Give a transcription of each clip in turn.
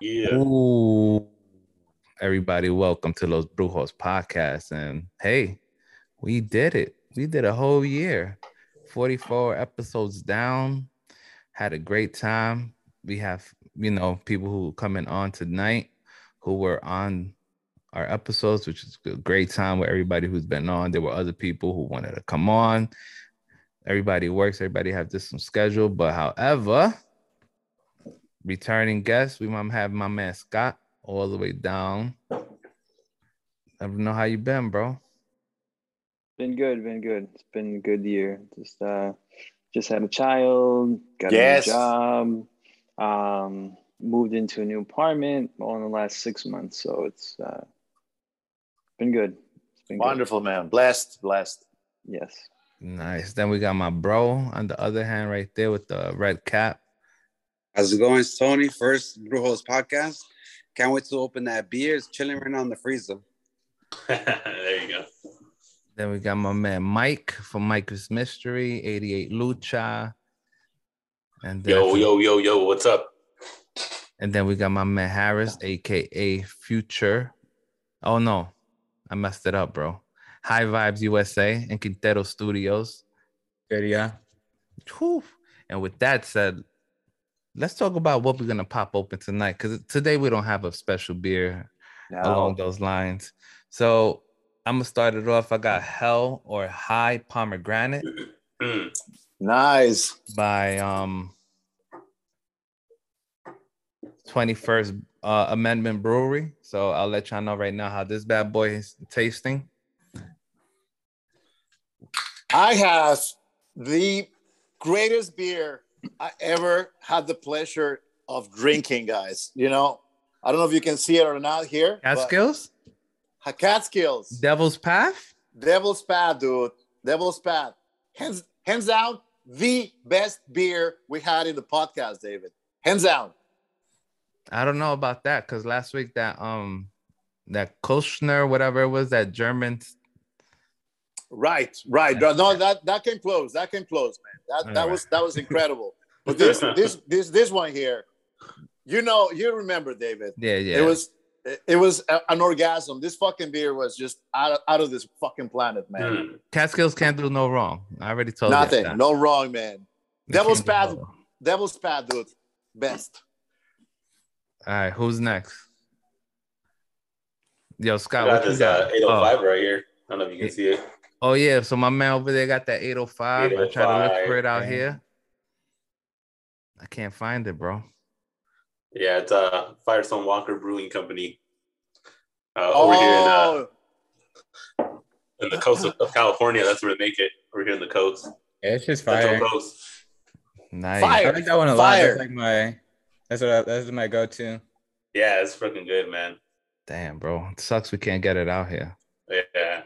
Yeah. Ooh. Everybody, welcome to Los Brujos podcast. And hey, we did it. We did a whole year, 44 episodes down. Had a great time. We have, you know, people who coming on tonight who were on our episodes, which is a great time with everybody who's been on. There were other people who wanted to come on. Everybody works, everybody have this some schedule. But however, returning guests, we might have my man Scott all the way down. I don't know how you been, bro. Been good, been good. It's been a good year. Just uh just had a child, got Yes. a new job, um, moved into a new apartment all in the last six months. So it's uh been good. It's been good. Wonderful, man. Blessed, blessed. Yes. Nice. Then we got my bro on the other hand right there with the red cap. How's it going? It's Tony, first Brujos podcast. Can't wait to open that beer. It's chilling right now in the freezer. there you go. Then we got my man Mike from Mike's Mystery, 88 Lucha. And then, Yo, yo, yo, yo, what's up? and then we got my man Harris, aka Future. Oh no, I messed it up, bro. High Vibes USA and Quintero Studios. Good, yeah. Whew. And with that said, let's talk about what we're gonna pop open tonight. Because today we don't have a special beer along those lines. So I'm gonna start it off. I got Hell or High Pomegranate. Nice. by um 21st uh, Amendment Brewery. So I'll let y'all know right now how this bad boy is tasting. I have the greatest beer I ever had the pleasure of drinking, guys. You know, I don't know if you can see it or not here. Catskills, Catskills. Devil's Path. Devil's Path, dude. Devil's Path. Hands, hands down, the best beer we had in the podcast, David. Hands down. I don't know about that because last week that um that Koschner, whatever it was, that German. Right, right. bro. No, that that came close. That came close, man. That that was that was incredible. But this this this this one here, you know, you remember, David. Yeah, yeah. It was it, it was an orgasm. This fucking beer was just out of, out of this fucking planet, man. Mm. Catskills can't do no wrong. I already told you Nothing, no wrong, man. They Devil's can't Path, no. Devil's Path, dude. Best. All right, who's next? Yo, I Scott, got what you this got? uh, 805 right here. I don't know if you can see it. Oh, oh, yeah, so my man over there got that 805. I try to look for it out 805, here. I can't find it, bro. Yeah, it's uh, Firestone Walker Brewing Company. Uh, over here in, uh, Oh, in the coast of, of California. That's where they make it. Over here in the coast. Yeah, it's just fire. Central Coast. Nice. Fire. I like that one a lot. That's like my that's what I, that's my go-to. Yeah, it's freaking good, man. Damn, bro. It sucks we can't get it out here. Yeah.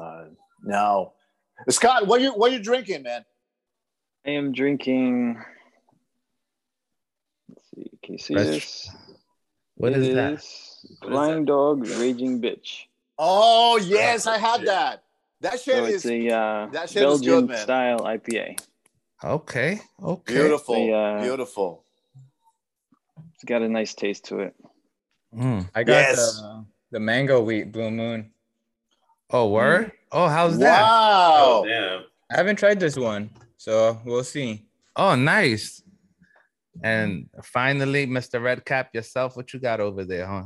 Uh, no. Scott, what you what you drinking, man? I am drinking. Let's see. Can you see Fresh- this? What It is that? is Flying Dog Raging Bitch. Oh yes, I had that. That shit So is a uh, that shit is good, Belgian man. style IPA. Okay. Okay. beautiful, The, uh, beautiful. It's got a nice taste to it. Mm. I got Yes. the, the mango wheat blue moon. Oh, word? Oh, how's that? Oh, Wow. damn. I haven't tried this one, so we'll see. Oh, nice. And finally, Mr. Redcap, yourself, what you got over there, huh?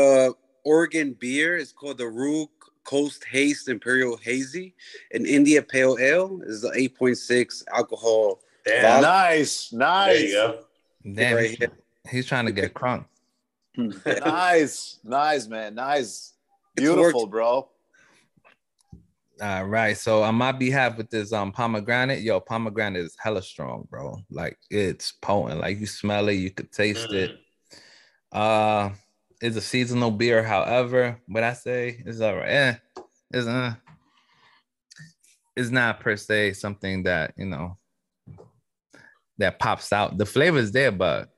Uh, Oregon beer is called the Rogue Coast Haste Imperial Hazy. An India Pale Ale is the 8.6 alcohol. Damn. Nice, There nice, you go. Damn, right he's, he's trying to get crunk. nice, nice, man, nice, beautiful, bro. All right. So on my behalf with this um pomegranate, yo, pomegranate is hella strong, bro. Like it's potent. Like you smell it, you could taste it. Uh it's a seasonal beer, however, but I say it's all right. Eh, it's uh it's not per se something that you know that pops out. The flavor is there, but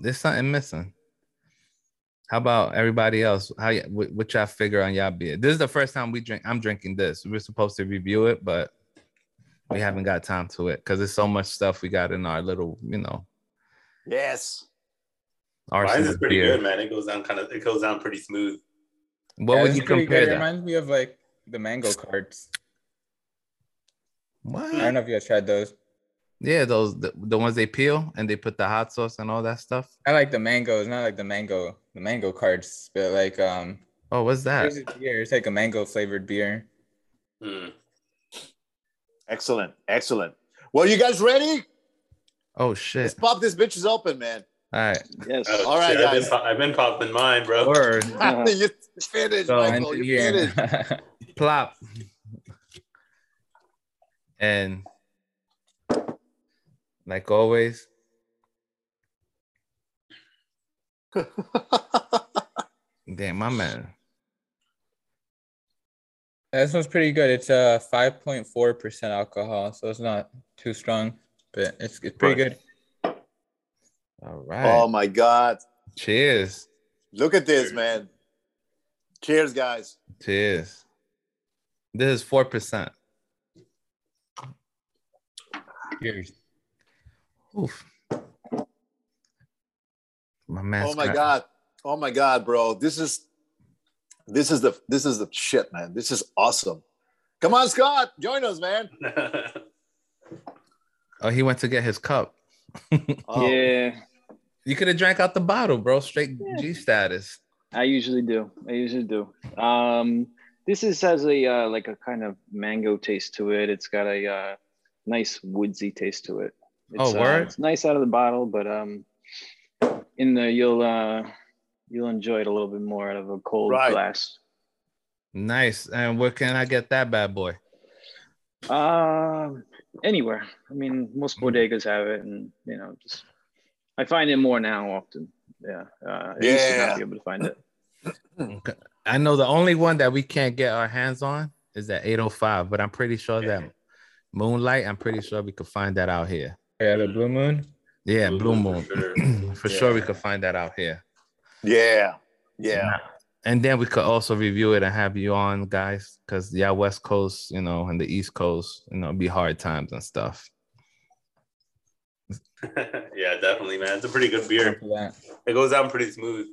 there's something missing. How about everybody else? How y- what, what y'all figure on y'all beer? This is the first time we drink. I'm drinking this. We were supposed to review it, but we haven't got time to it because there's so much stuff we got in our little, you know. Yes. Mine's Arsenal is pretty beer. good, man. It goes down kind of. It goes down pretty smooth. What Yeah, would you pretty compare good. It that? reminds me of like the mango carts. I don't know if you guys tried those. Yeah, those the, the ones they peel and they put the hot sauce and all that stuff. I like the mangoes, not like the mango, the mango carts, but like um, Oh, what's that? beer. It's like a mango flavored beer. Mm. Excellent, excellent. Well, you guys ready? Oh shit! Let's shit! pop this bitches open, man. All right, Yes. Oh, All right, shit, I've, guys. been, pop- I've been popping mine, bro. word Uh-huh. you finished, So, Michael. You Here. finished. plop, and like always, damn my man. this one's pretty good. It's uh five point four percent alcohol, so it's not too strong, but it's it's pretty Right. good. All right, oh my God! cheers, Look at this, man. Cheers, guys. cheers. This is four percent. Cheers. Oof. My man. Oh my God! Oh my God, bro! This is this is the this is the shit, man. This is awesome. Come on, Scott, join us, man. Oh, he went to get his cup. Oh, Yeah, You could have drank out the bottle, bro. Straight G status. I usually do. I usually do. Um, this is has a uh, like a kind of mango taste to it. It's got a uh, nice woodsy taste to it. It's, Oh, uh, it's nice out of the bottle, but um, in the you'll uh, you'll enjoy it a little bit more out of a cold Right. glass. Nice. And where can I get that bad boy? Um, anywhere. I mean, most Hmm. bodegas have it, and you know, just I find it more now often. Yeah, uh, I used to Yeah. not be able to find it. Okay. I know the only one that we can't get our hands on is that 805, but I'm pretty sure that Moonlight, I'm pretty sure we could find that out here. Yeah, the blue moon. Yeah, Blue Blue Moon, Moon. for For sure. sure, we could find that out here. yeah, yeah. And then we could also review it and have you on, guys, because yeah, West Coast, you know, and the East Coast, you know, be hard times and stuff. yeah, definitely, man. It's a pretty good beer. It goes down pretty smooth.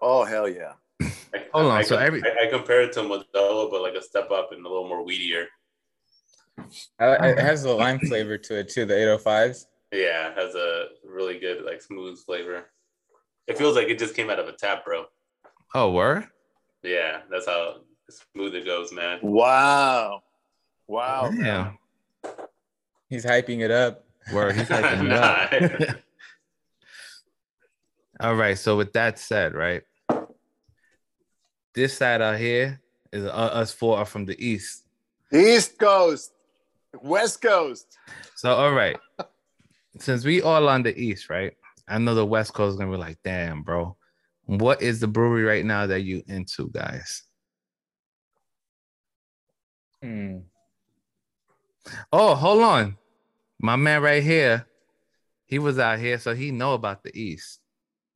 Oh hell yeah! I, Hold on, I, so every- I, I compare it to Modelo, but like a step up and a little more weedier. I, it has a lime flavor to it too. The 805s. Yeah, it has a really good like smooth flavor. It feels like it just came out of a tap, bro. Oh, word? Yeah, that's how smooth it goes, man. Wow, wow. Yeah. He's hyping it up. Word. He's hyping it Nah. up. All right. So with that said, right, this side out here is uh, us four are from the east. East Coast, West Coast. So all right, since we all on the east, right? I know the West Coast is gonna be like, damn, bro. What is the brewery right now that you into, guys? Hmm. Oh, hold on. My man right here, he was out here, so he know about the east.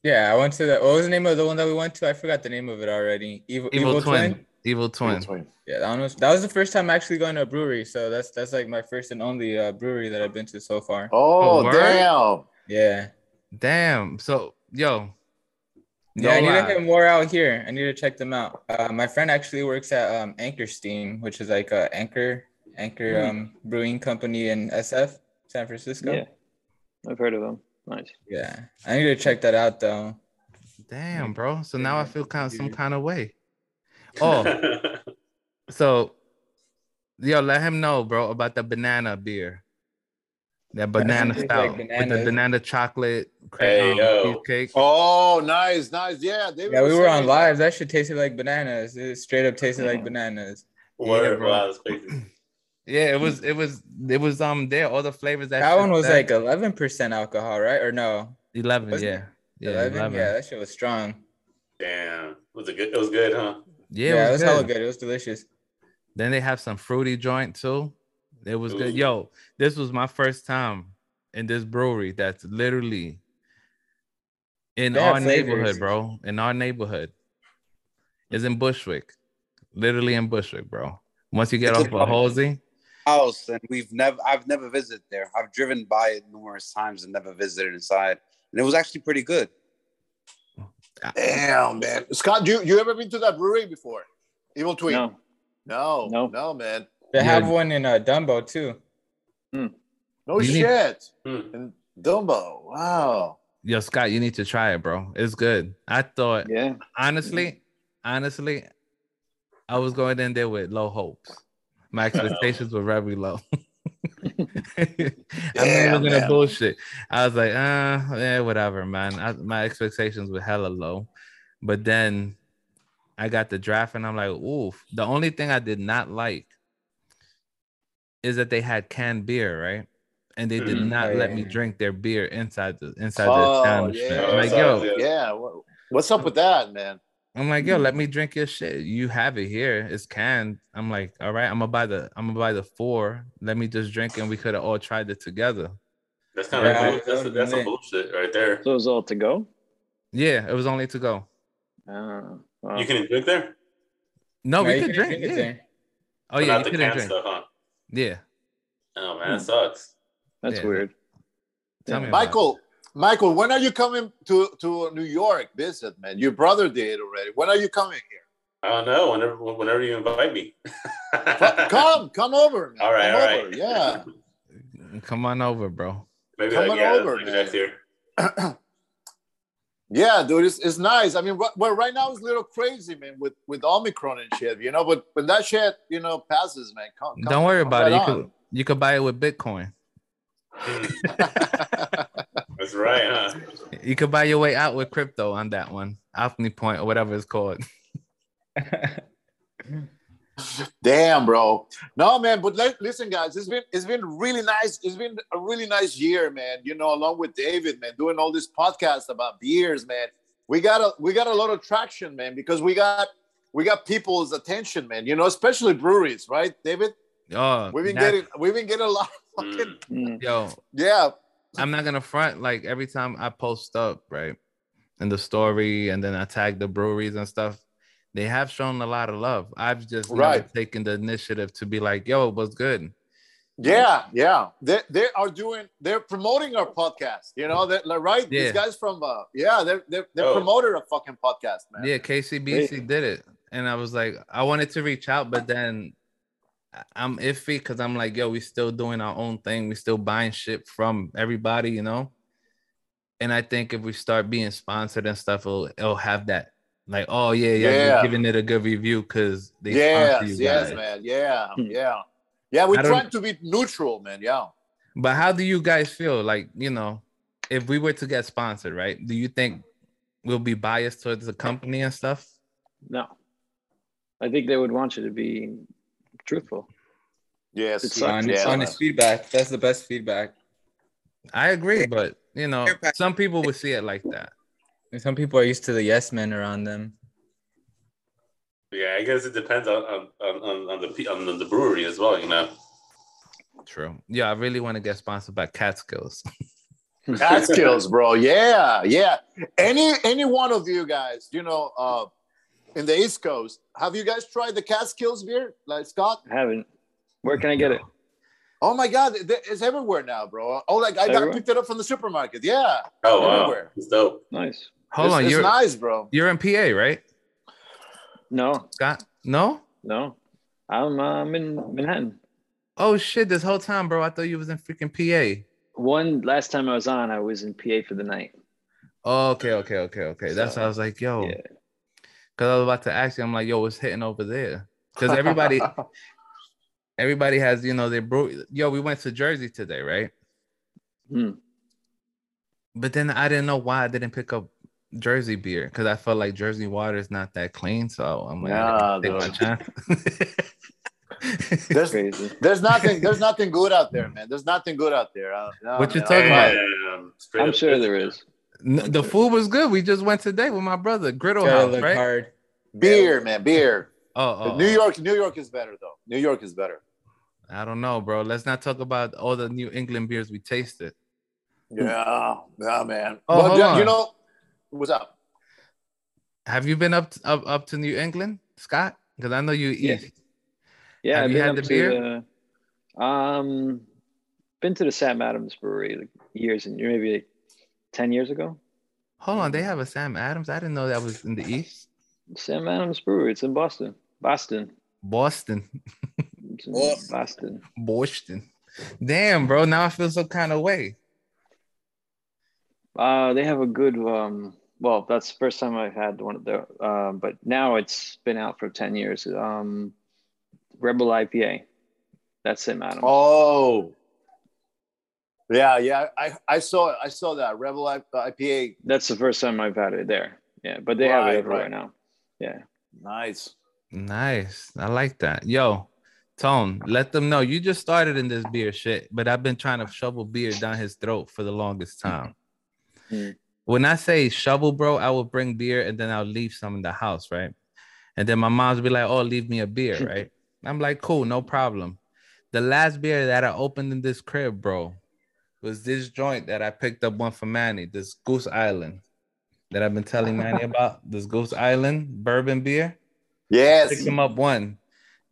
Yeah, I went to the. What was the name of the one that we went to? I forgot the name of it already. Evil, Evil, twin. Evil twin. Yeah, that one was. That was the first time actually going to a brewery. So that's that's like my first and only uh, brewery that I've been to so far. Oh, Oh, damn. Yeah. Damn. So yo. Yeah, I no need to lie. get more out here. I need to check them out. Uh, my friend actually works at um, Anchor Steam, which is like a Anchor Anchor Hmm. um, brewing company in SF, San Francisco. Yeah, I've heard of them. Nice. Yeah, I need to check that out though. Damn, bro. So now I feel kind of some kind of way. Oh, so yo, let him know, bro, about the banana beer. That banana stout like with the banana chocolate Hey, um, cheesecake. Oh, nice, nice. Yeah, they Yeah, we were on saying- live. That should tasted like bananas. It straight up tasted like bananas. Word, bro. wow, that's crazy. Yeah, it was, it was, it was um there. All the flavors that That one was said. like eleven percent alcohol, right? Or no? eleven. wasn't Yeah, yeah, 11? 11. Yeah, that shit was strong. Damn, was it good? It was good, huh? Yeah, Yeah, it it was was hella good. good. It was delicious. Then they have some fruity joint too. It was good. Yo, this was my first time in this brewery that's literally in They our neighborhood, bro. In our neighborhood. Is in Bushwick. Literally in Bushwick, bro. Once you get It's off of Halsey, house and we've never I've never visited there. I've driven by it numerous times and never visited inside. And it was actually pretty good. Damn, man. Scott, you you ever been to that brewery before? Evil Twin? No, no, No. no, man. They Yeah. have one in uh, Dumbo too. No You shit. Hmm. And Dumbo. Wow. Yo, Scott, you need to try it, bro. It's good. I thought yeah, honestly, honestly, I was going in there with low hopes. My expectations were very low. I'm not even gonna bullshit. I was like, uh, yeah, whatever, man. I, my expectations were hella low, but then I got the draft, and I'm like, oof. The only thing I did not like is that they had canned beer, right? And they did Mhm. not Oh, let me drink their beer inside the inside Oh, the establishment. yeah. I'm like, yo, yeah. Yeah. What's up with that, man? I'm like, yo, Hmm. let me drink your shit. You have it here. It's canned. I'm like, all right, I'm gonna buy the I'm gonna buy the four. Let me just drink and we could have all tried it together. That's kind Yeah, of that that's, would've that's some bullshit right there. so it's all to go. Yeah, it was only to go. Uh, wow. You can drink there, No, Yeah, we could can drink. Yeah. there. Oh but yeah, not you the couldn't drink. stuff, huh? Yeah. Oh man, Hmm. that sucks. That's Yeah. weird. Tell Yeah. me about it. Michael, Michael, when are you coming to, to New York visit, man? Your brother did already. When are you coming here? I don't know. Whenever whenever you invite me. Come, come over, man. All right, come all over. Yeah. Come on over, bro. Maybe Come like, on yeah, over, maybe man. next year. Yeah, dude, it's, it's nice. I mean, wh- well, right now it's a little crazy, man, with with Omicron and shit, you know. But when that shit, you know, passes, man, come, come Don't worry come about it. You right could you could buy it with Bitcoin. Hmm. On. That's right, huh? You could buy your way out with crypto on that one. Alchemy Point or whatever it's called. Damn, bro. No, man. But li- listen, guys, it's been it's been really nice. It's been a really nice year, man. You know, along with David, man, doing all this podcast about beers, man. We got a we got a lot of traction, man, because we got we got people's attention, man. You know, especially breweries, right, David? Oh, We've been that- getting we've been getting a lot. Of fucking, Mm. Mm. yo, yeah, I'm not gonna front like every time I post up, right? In the story, and then I tag the breweries and stuff. They have shown a lot of love. I've just never Right. taken the initiative to be like, yo, what's good? yeah, yeah. They they are doing. They're promoting our podcast. You know, that like, right? Yeah. These guys from uh, yeah, they're they're, they're Oh. promoted a fucking podcast, man. Yeah, KCBC did it. And I was like, I wanted to reach out, but then I- I'm iffy because I'm like, yo, we still doing our own thing. We still buying shit from everybody, you know? And I think if we start being sponsored and stuff, it'll, it'll have that like, oh yeah, yeah, Yeah. you're giving it a good review because they yes, sponsor you yes, guys. man. Yeah, Hmm. yeah, yeah. We're trying to be neutral, man. Yeah. But how do you guys feel? Like, you know, if we were to get sponsored, right? Do you think we'll be biased towards the company and stuff? No, I think they would want you to be truthful. Yes. It's honest, yeah, honest feedback. That's the best feedback. I agree, but you know, some people would see it like that. And some people are used to the yes men around them. Yeah, I guess it depends on on, on, on the pe- on the brewery as well. You know. True. Yeah, I really want to get sponsored by Catskills. Catskills, bro. Yeah, yeah. Any any one of you guys, you know, uh, in the East Coast, have you guys tried the Catskills beer, like Scott? I haven't. Where can I get it? Oh my God, it's everywhere now, bro. Oh, like I got picked it up from the supermarket. Yeah, Oh wow, Everywhere. it's dope. Nice. Hold it's, on, it's you're nice, bro. you're in PA, right? No, Scott? No? no. I'm um, in Manhattan. Oh shit, this whole time, bro. I thought you was in freaking PA. One last time I was on, I was in PA for the night. Oh, okay, okay, okay, okay. That's So, why I was like, yo, Yeah. Because I was about to ask you, I'm like, yo, what's hitting over there? Because everybody, everybody has, you know, their bro. Yo, we went to Jersey today, right? Hmm. But then I didn't know why I didn't pick up Jersey beer because I felt like Jersey water is not that clean. So I'm like, Nah, I gotta take my chance. there's Crazy. there's nothing there's nothing good out there, man. There's nothing good out there. Uh, no, What you talking I- about? Damn, straight I'm up sure there is. N- the food was good. We just went today with my brother, Griddle Gotta House, right? hard. Beer, man, beer. Oh, oh, New oh. York, New York is better though. New York is better. I don't know, bro. Let's not talk about all the New England beers we tasted. Yeah, yeah, man. Oh, but hold yeah, you know, what's up? Have you been up up, up to New England, Scott? Because I know you Yeah. Yeah, Have I've you had up the to beer? the um been to the Sam Adams brewery like years and maybe like ten years ago. Hold on, they have a Sam Adams. I didn't know that was in the East. Sam Adams Brewery. It's in Boston. Boston. Boston, It's in. Boston. Boston. Damn, bro. Now I feel some kind of way. Uh, they have a good. Um, well, that's the first time I've had one of their. Um, but now it's been out for ten years. Um, Rebel IPA. That's Sam Adams. Oh. Yeah, yeah. I, I saw I saw that Rebel IPA. That's the first time I've had it there. Yeah, but they have Right, it everywhere right. now. Yeah. Nice. Nice. I like that. Yo, Tone, let them know you just started in this beer shit, but I've been trying to shovel beer down his throat for the longest time. Mm. When I say shovel, bro, I will bring beer and then I'll leave some in the house, right? And then my mom's be like, "Oh, leave me a beer," right? I'm like, "Cool, no problem." The last beer that I opened in this crib, bro, was this joint that I picked up one for Manny, this Goose Island that I've been telling Manny about. This Goose Island bourbon beer Yes. picked him up one.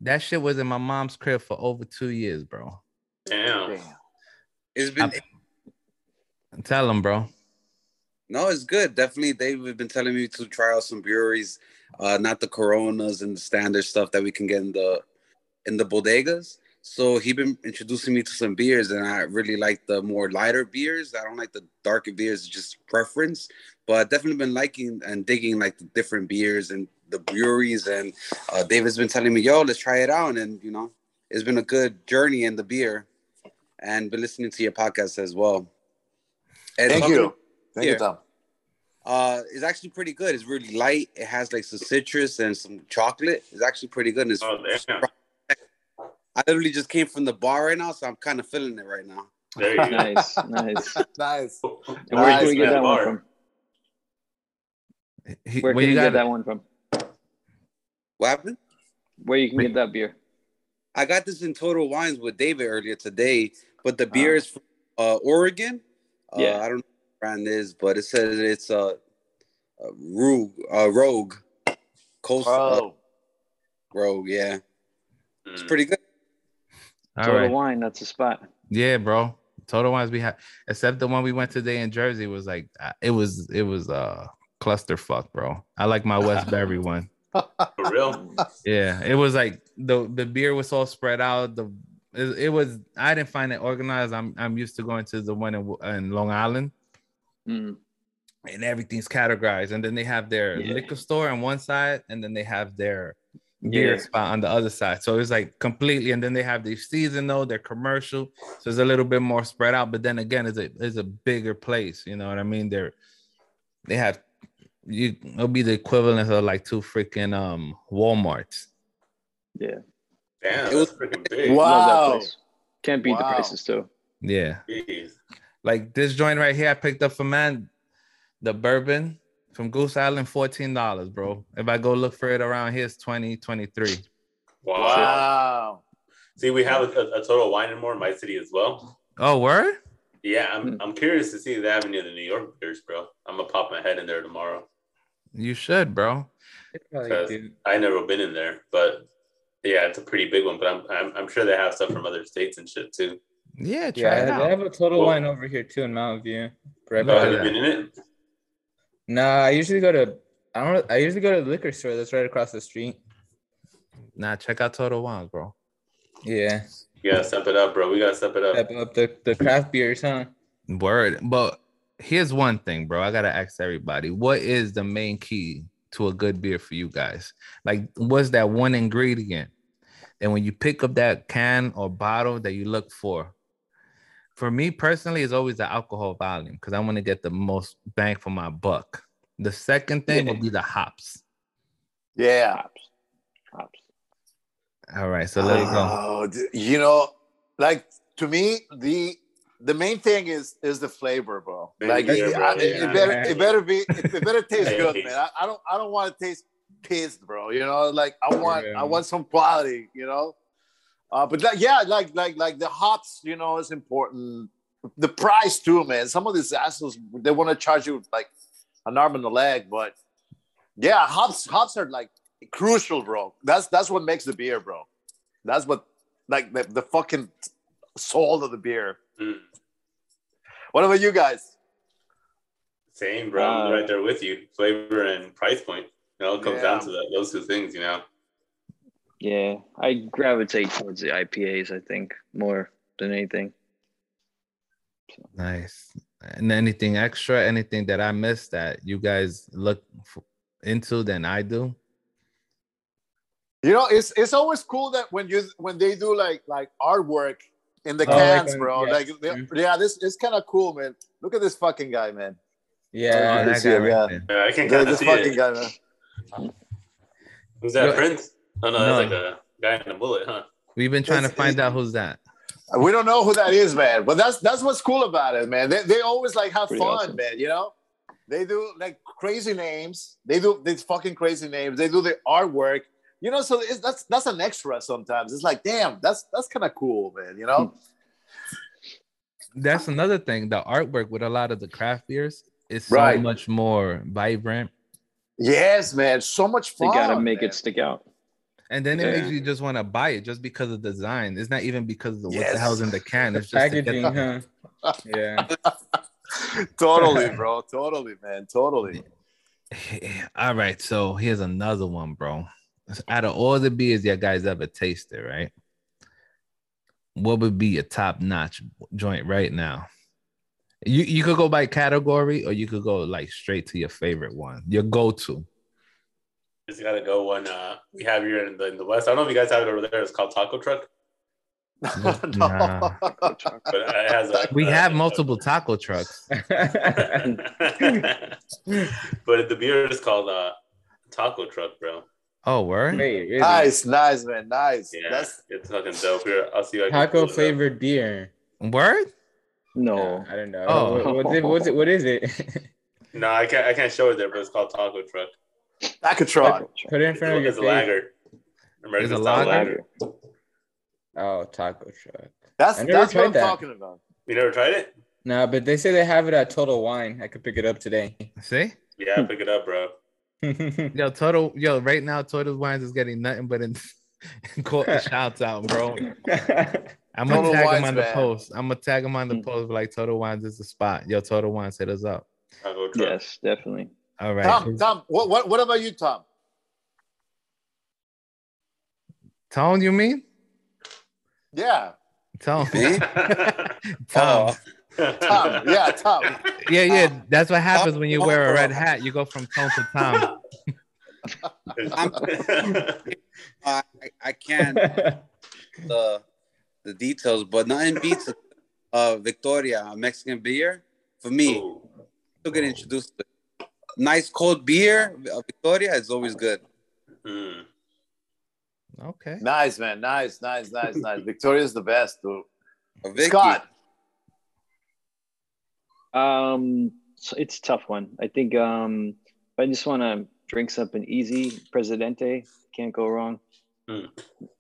That shit was in my mom's crib for over two years, bro. Damn. Damn. It's been Tell him, bro. no, it's good. Definitely, they've been telling me to try out some breweries, uh, not the Coronas and the standard stuff that we can get in the in the bodegas. So he been introducing me to some beers, and I really like the more lighter beers. I don't like the darker beers, just preference. But I've definitely been liking and digging like the different beers and the breweries. And uh, David's been telling me, "Yo, let's try it out." And you know, it's been a good journey in the beer, and been listening to your podcast as well. And Thank you. Thank you, Tom. uh, it's actually pretty good. It's really light. It has like some citrus and some chocolate. It's actually pretty good. And it's, Oh, damn. I literally just came from the bar right now, so I'm kind of feeling it right now. There you go. Nice, nice. Nice. And where Nice, can we get man. that one Bar. from? He, Where where can you you got get that one from? What happened? Where you can get that beer? I got this in Total Wines with David earlier today, but the beer Ah. is from uh, Oregon. Uh, Yeah. I don't know what brand it is, but it says it's a uh, uh, Rogue. Uh, Rogue. Coast uh, Oh, Rogue. Yeah, it's Mm. pretty good. All Total right. Wine. That's a spot. Yeah, bro. Total ones we had, except the one we went today in Jersey was like it was it was uh clusterfuck, bro. I like my Westbury one. For real? Yeah, it was like the the beer was all spread out. The it, it was I didn't find it organized. I'm I'm used to going to the one in, in Long Island. Mm. and everything's categorized. And then they have their Yeah. liquor store on one side, and then they have their beer Yeah. spot on the other side. So it's like completely, and then they have their seasonal, they're commercial. So it's a little bit more spread out. But then again, it's a it's a bigger place. You know what I mean? They're they have you it'll be the equivalent of like two freaking um Walmarts. Yeah. Damn, It was- freaking big. Wow. Love that place. Can't beat the prices too. Yeah. Jeez. Like this joint right here, I picked up for man the bourbon from Goose Island, $14, bro. If I go look for it around here, it's 20, 23. Wow. wow. See, we have a, a total wine and more in my city as well. Oh, word? Yeah, I'm. I'm curious to see the avenue have of the New York beers, bro. I'm gonna pop my head in there tomorrow. You should, bro. Because. I never been in there, but yeah, it's a pretty big one. But I'm, I'm I'm sure they have stuff from other states and shit too. Yeah, try Yeah, it they have a total Well- wine over here too in Mountain View. Right Look Oh, have you been in it? Nah, I usually go to. I don't. I usually go to the liquor store that's right across the street. Nah, check out Total Wines, bro. Yeah, You gotta step it up, bro. We gotta step it up. step up the the craft beers, huh? Word. But here's one thing, bro. I gotta ask everybody: what is the main key to a good beer for you guys? Like, what's that one ingredient? And when you pick up that can or bottle that you look for, for me personally, it's always the alcohol volume because I want to get the most bang for my buck. The second thing Yeah. will be the hops. Yeah. Hops. Hops. All right, so let's go. Oh, you know, like to me, the the main thing is is the flavor, bro. Maybe, Like yeah, it, bro, I- it- yeah. it better it better be it better taste good, man. I, I don't I don't want to taste pissed, bro. You know, like I want I want some quality. You know, uh, but like, yeah, like like like the hops, you know, is important. The price too, man. Some of these assholes they want to charge you like an arm and a leg, but yeah, hops hops are like crucial, bro. That's that's what makes the beer, bro. That's what like the, the fucking soul of the beer. Mm. What about you guys? Same, bro. I'm Uh, right there with you. Flavor and price point. It all comes down to that, those two things, you know. Yeah, I gravitate towards the IPAs. I think more than anything. Nice. And anything extra, anything that I missed that you guys look f- into than I do? You know, it's it's always cool that when you when they do like like artwork in the Oh, cans, on- bro. yeah. Like they- Mhm. yeah, this it's kind of cool, man. Look at this fucking guy, man. Yeah. Oh, can that see guy it, right yeah. Yeah, I can Look kind of this see fucking it. guy, man. Who's that, Yo- Prince? Oh, no, No. that's like a guy in a bullet, huh? We've been trying to find out who's that. We don't know who that is, man. But that's that's what's cool about it, man. They, they always like have Pretty fun, awesome. man. You know, they do like crazy names. They do these fucking crazy names. They do the artwork. You know, so it's, that's that's an extra sometimes. It's like, damn, that's that's kind of cool, man. You know, hmm. That's another thing. The artwork with a lot of the craft beers is so Right. much more vibrant. yes, man. So much They fun. gotta make man. it stick out. And then it makes you just want to buy it just because of the design. It's not even because of what the hell's in the can. It's just Packaging, huh? Yeah. totally, bro. Totally, man. Totally. All right, so here's another one, bro. Out of all the beers you guys ever tasted, right? What would be a top notch joint right now? You you could go by category or you could go like straight to your favorite one, your go to. Just gotta go one uh, we have here in the, in the West. I don't know if you guys have it over there. It's called Taco Truck, no. Nah. but it has like We uh, have multiple taco trucks. but the beer is called uh, Taco Truck, bro. Oh, word. Wait, really? Nice, nice, man. Nice. Yeah, That's it's fucking dope. Here, I'll see. If I Taco it up. flavored beer. Word? No, I don't know. Oh. What, what's it? What's it? What is it? No, I can't. I can't show it there, but it's called Taco Truck. Tacatron. Put it in front of your it's a face. lager. American It's a style lager? Oh, taco truck. That's that's what I'm that. talking about. You never tried it? No, but they say they have it at Total Wine. I could pick it up today. See? Yeah, pick it up, bro. Yo, total yo, right now, Total Wines is getting nothing but in, call shouts out, bro. I'm gonna Total tag him Wines, on the man. post. I'm gonna tag him on the Mm. post like Total Wines is the spot. Yo, Total Wines, hit us up. Taco Truck. yes, definitely. All right. Tom, Tom, what, what what about you, Tom? Tone, you mean? Yeah, Tone. Me? Tom. Tom. Yeah, Tom. Yeah, yeah. That's what happens when you wear a red hat. You go from tone to Tom. I, I can't the the details, but nothing beats uh Victoria a Mexican beer for me. Ooh. To get introduced to nice cold beer, uh, Victoria is always good. Mm. Okay. Nice, man. Nice, nice, nice, nice. Victoria's the best, dude. Uh, Vicky, Scott. Um, so it's a tough one. I think um, I just want to drink something easy, Presidente can't go wrong. Mm.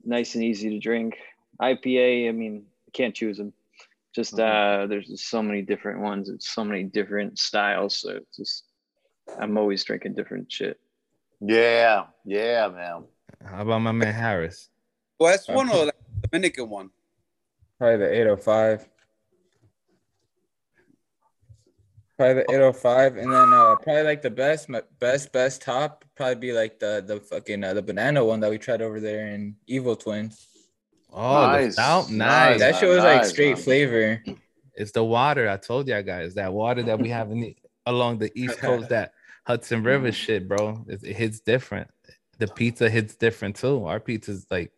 Nice and easy to drink. IPA, I mean, can't choose them. Just Mhm. uh, there's just so many different ones. It's so many different styles. So it's just I'm always drinking different shit. Yeah, yeah, man. How about my man Harris? West one or like Dominican one? Probably the 805. Probably the 805, and then uh, probably like the best, best, best top, probably be like the the fucking uh, the banana one that we tried over there in Evil Twin. Oh, Nice, the stout, nice. nice. that shit was like straight man. flavor. It's the water. I told y'all guys that water that we have in the, along the East Coast, that Hudson River mm-hmm. shit, bro. It, it hits different. The pizza hits different too. Our pizza's like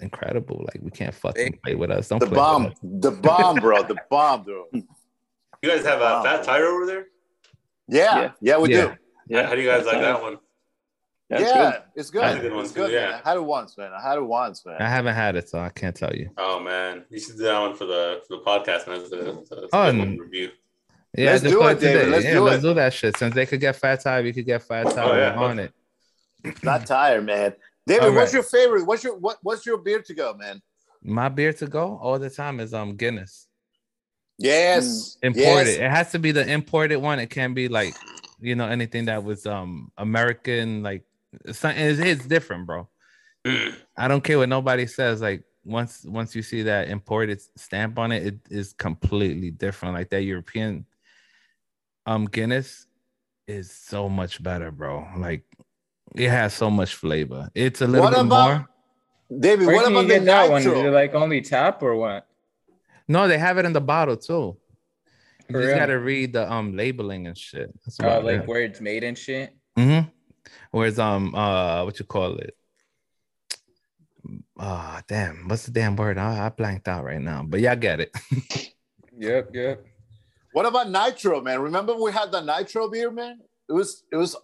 incredible. Like we can't fucking play with us. Don't The play bomb, With us. the bomb, bro. The bomb, bro. You guys have a Wow. fat tire over there? Yeah, yeah, Yeah. we Yeah. do. Yeah. How do you guys like that one? That's yeah, good. it's good. That's a good one it's too, good, man. yeah. I had it once, man. I had it once, man. I haven't had it, so I can't tell you. Oh man, you should do that one for the for the podcast, man. It's a, it's a, it's Oh, good one review. Yeah, Let's do put it, David. today. Let's yeah, do let's it. do that shit. Since they could get fat tire, we could get fat tire. Oh, yeah. On it. Not tired, man. David, All what's your favorite? What's your what, what's your beer to go, man? My beer to go all the time is um Guinness. Yes, imported. Yes. It has to be the imported one. It can't be like, you know, anything that was um American. Like, something it's, it's different, bro. Mm. I don't care what nobody says. Like, once once you see that imported stamp on it, it is completely different. Like that European, um Guinness is so much better, bro. Like it has so much flavor. It's a little What bit about- more. David, Where what can you about the get that one? Is it like only tap or what? No, they have it in the bottle too. You just real? gotta read the um labeling and shit. That's Uh, like it. where it's made and shit. Mm-hmm. Whereas um uh what you call it? Ah damn, what's the damn word? I, I blanked out right now, but y'all get it. Yep, yep. What about nitro, man? Remember we had the nitro beer, man? It was it was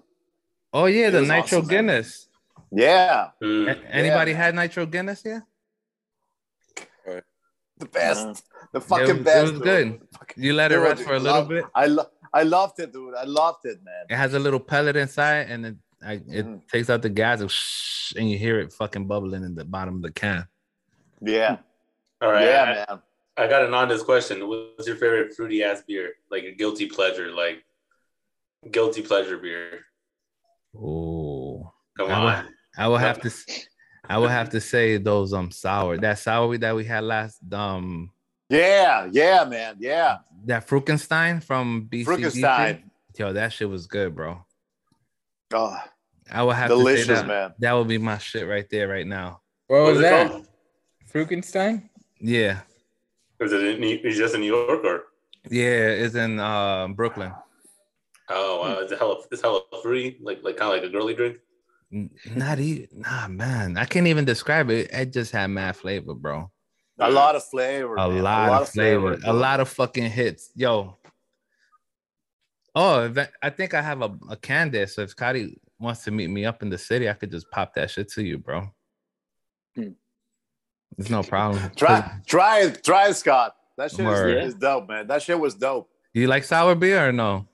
Oh yeah, the Nitro awesome, man. Guinness. yeah, Mm. A- Anybody man. had Nitro Guinness here? the best, Uh, the It fucking was, best. it was dude. good. You let it rest for a little love- bit. I lo- I loved it, dude. I loved it, man. It has a little pellet inside, and it I, it Mhm. takes out the gas, and, and you hear it fucking bubbling in the bottom of the can. Yeah, All right. yeah, man. I got an honest question. What's your favorite fruity ass beer? Like a guilty pleasure, like guilty pleasure beer. Oh, Come I will, on. I will have to, I will have to say those um sour that sour that we had last um Yeah, yeah, man. Yeah, that Frukenstein from BCBP. Frankenstein. Yo, that shit was good, bro. Oh, I will have to delicious, say that. man. That would be my shit right there, right now. What was What's it that? called? Frukenstein? Yeah, Is it in New, is just in New York or? yeah, it's in uh, Brooklyn. Oh, wow. It's hella, it's hella fruity, like like kind of like a girly drink. Not even, nah, man. I can't even describe it. It just had mad flavor, bro. A lot of flavor. A man. lot, of flavor, a lot of fucking hits, yo. Oh, that- I think I have a, a can there. So if Scotty wants to meet me up in the city, I could just pop that shit to you, bro. Hmm. It's no problem. Try, try it, try it, Scott. That shit Word. is, is dope, man. That shit was dope. You like sour beer or no?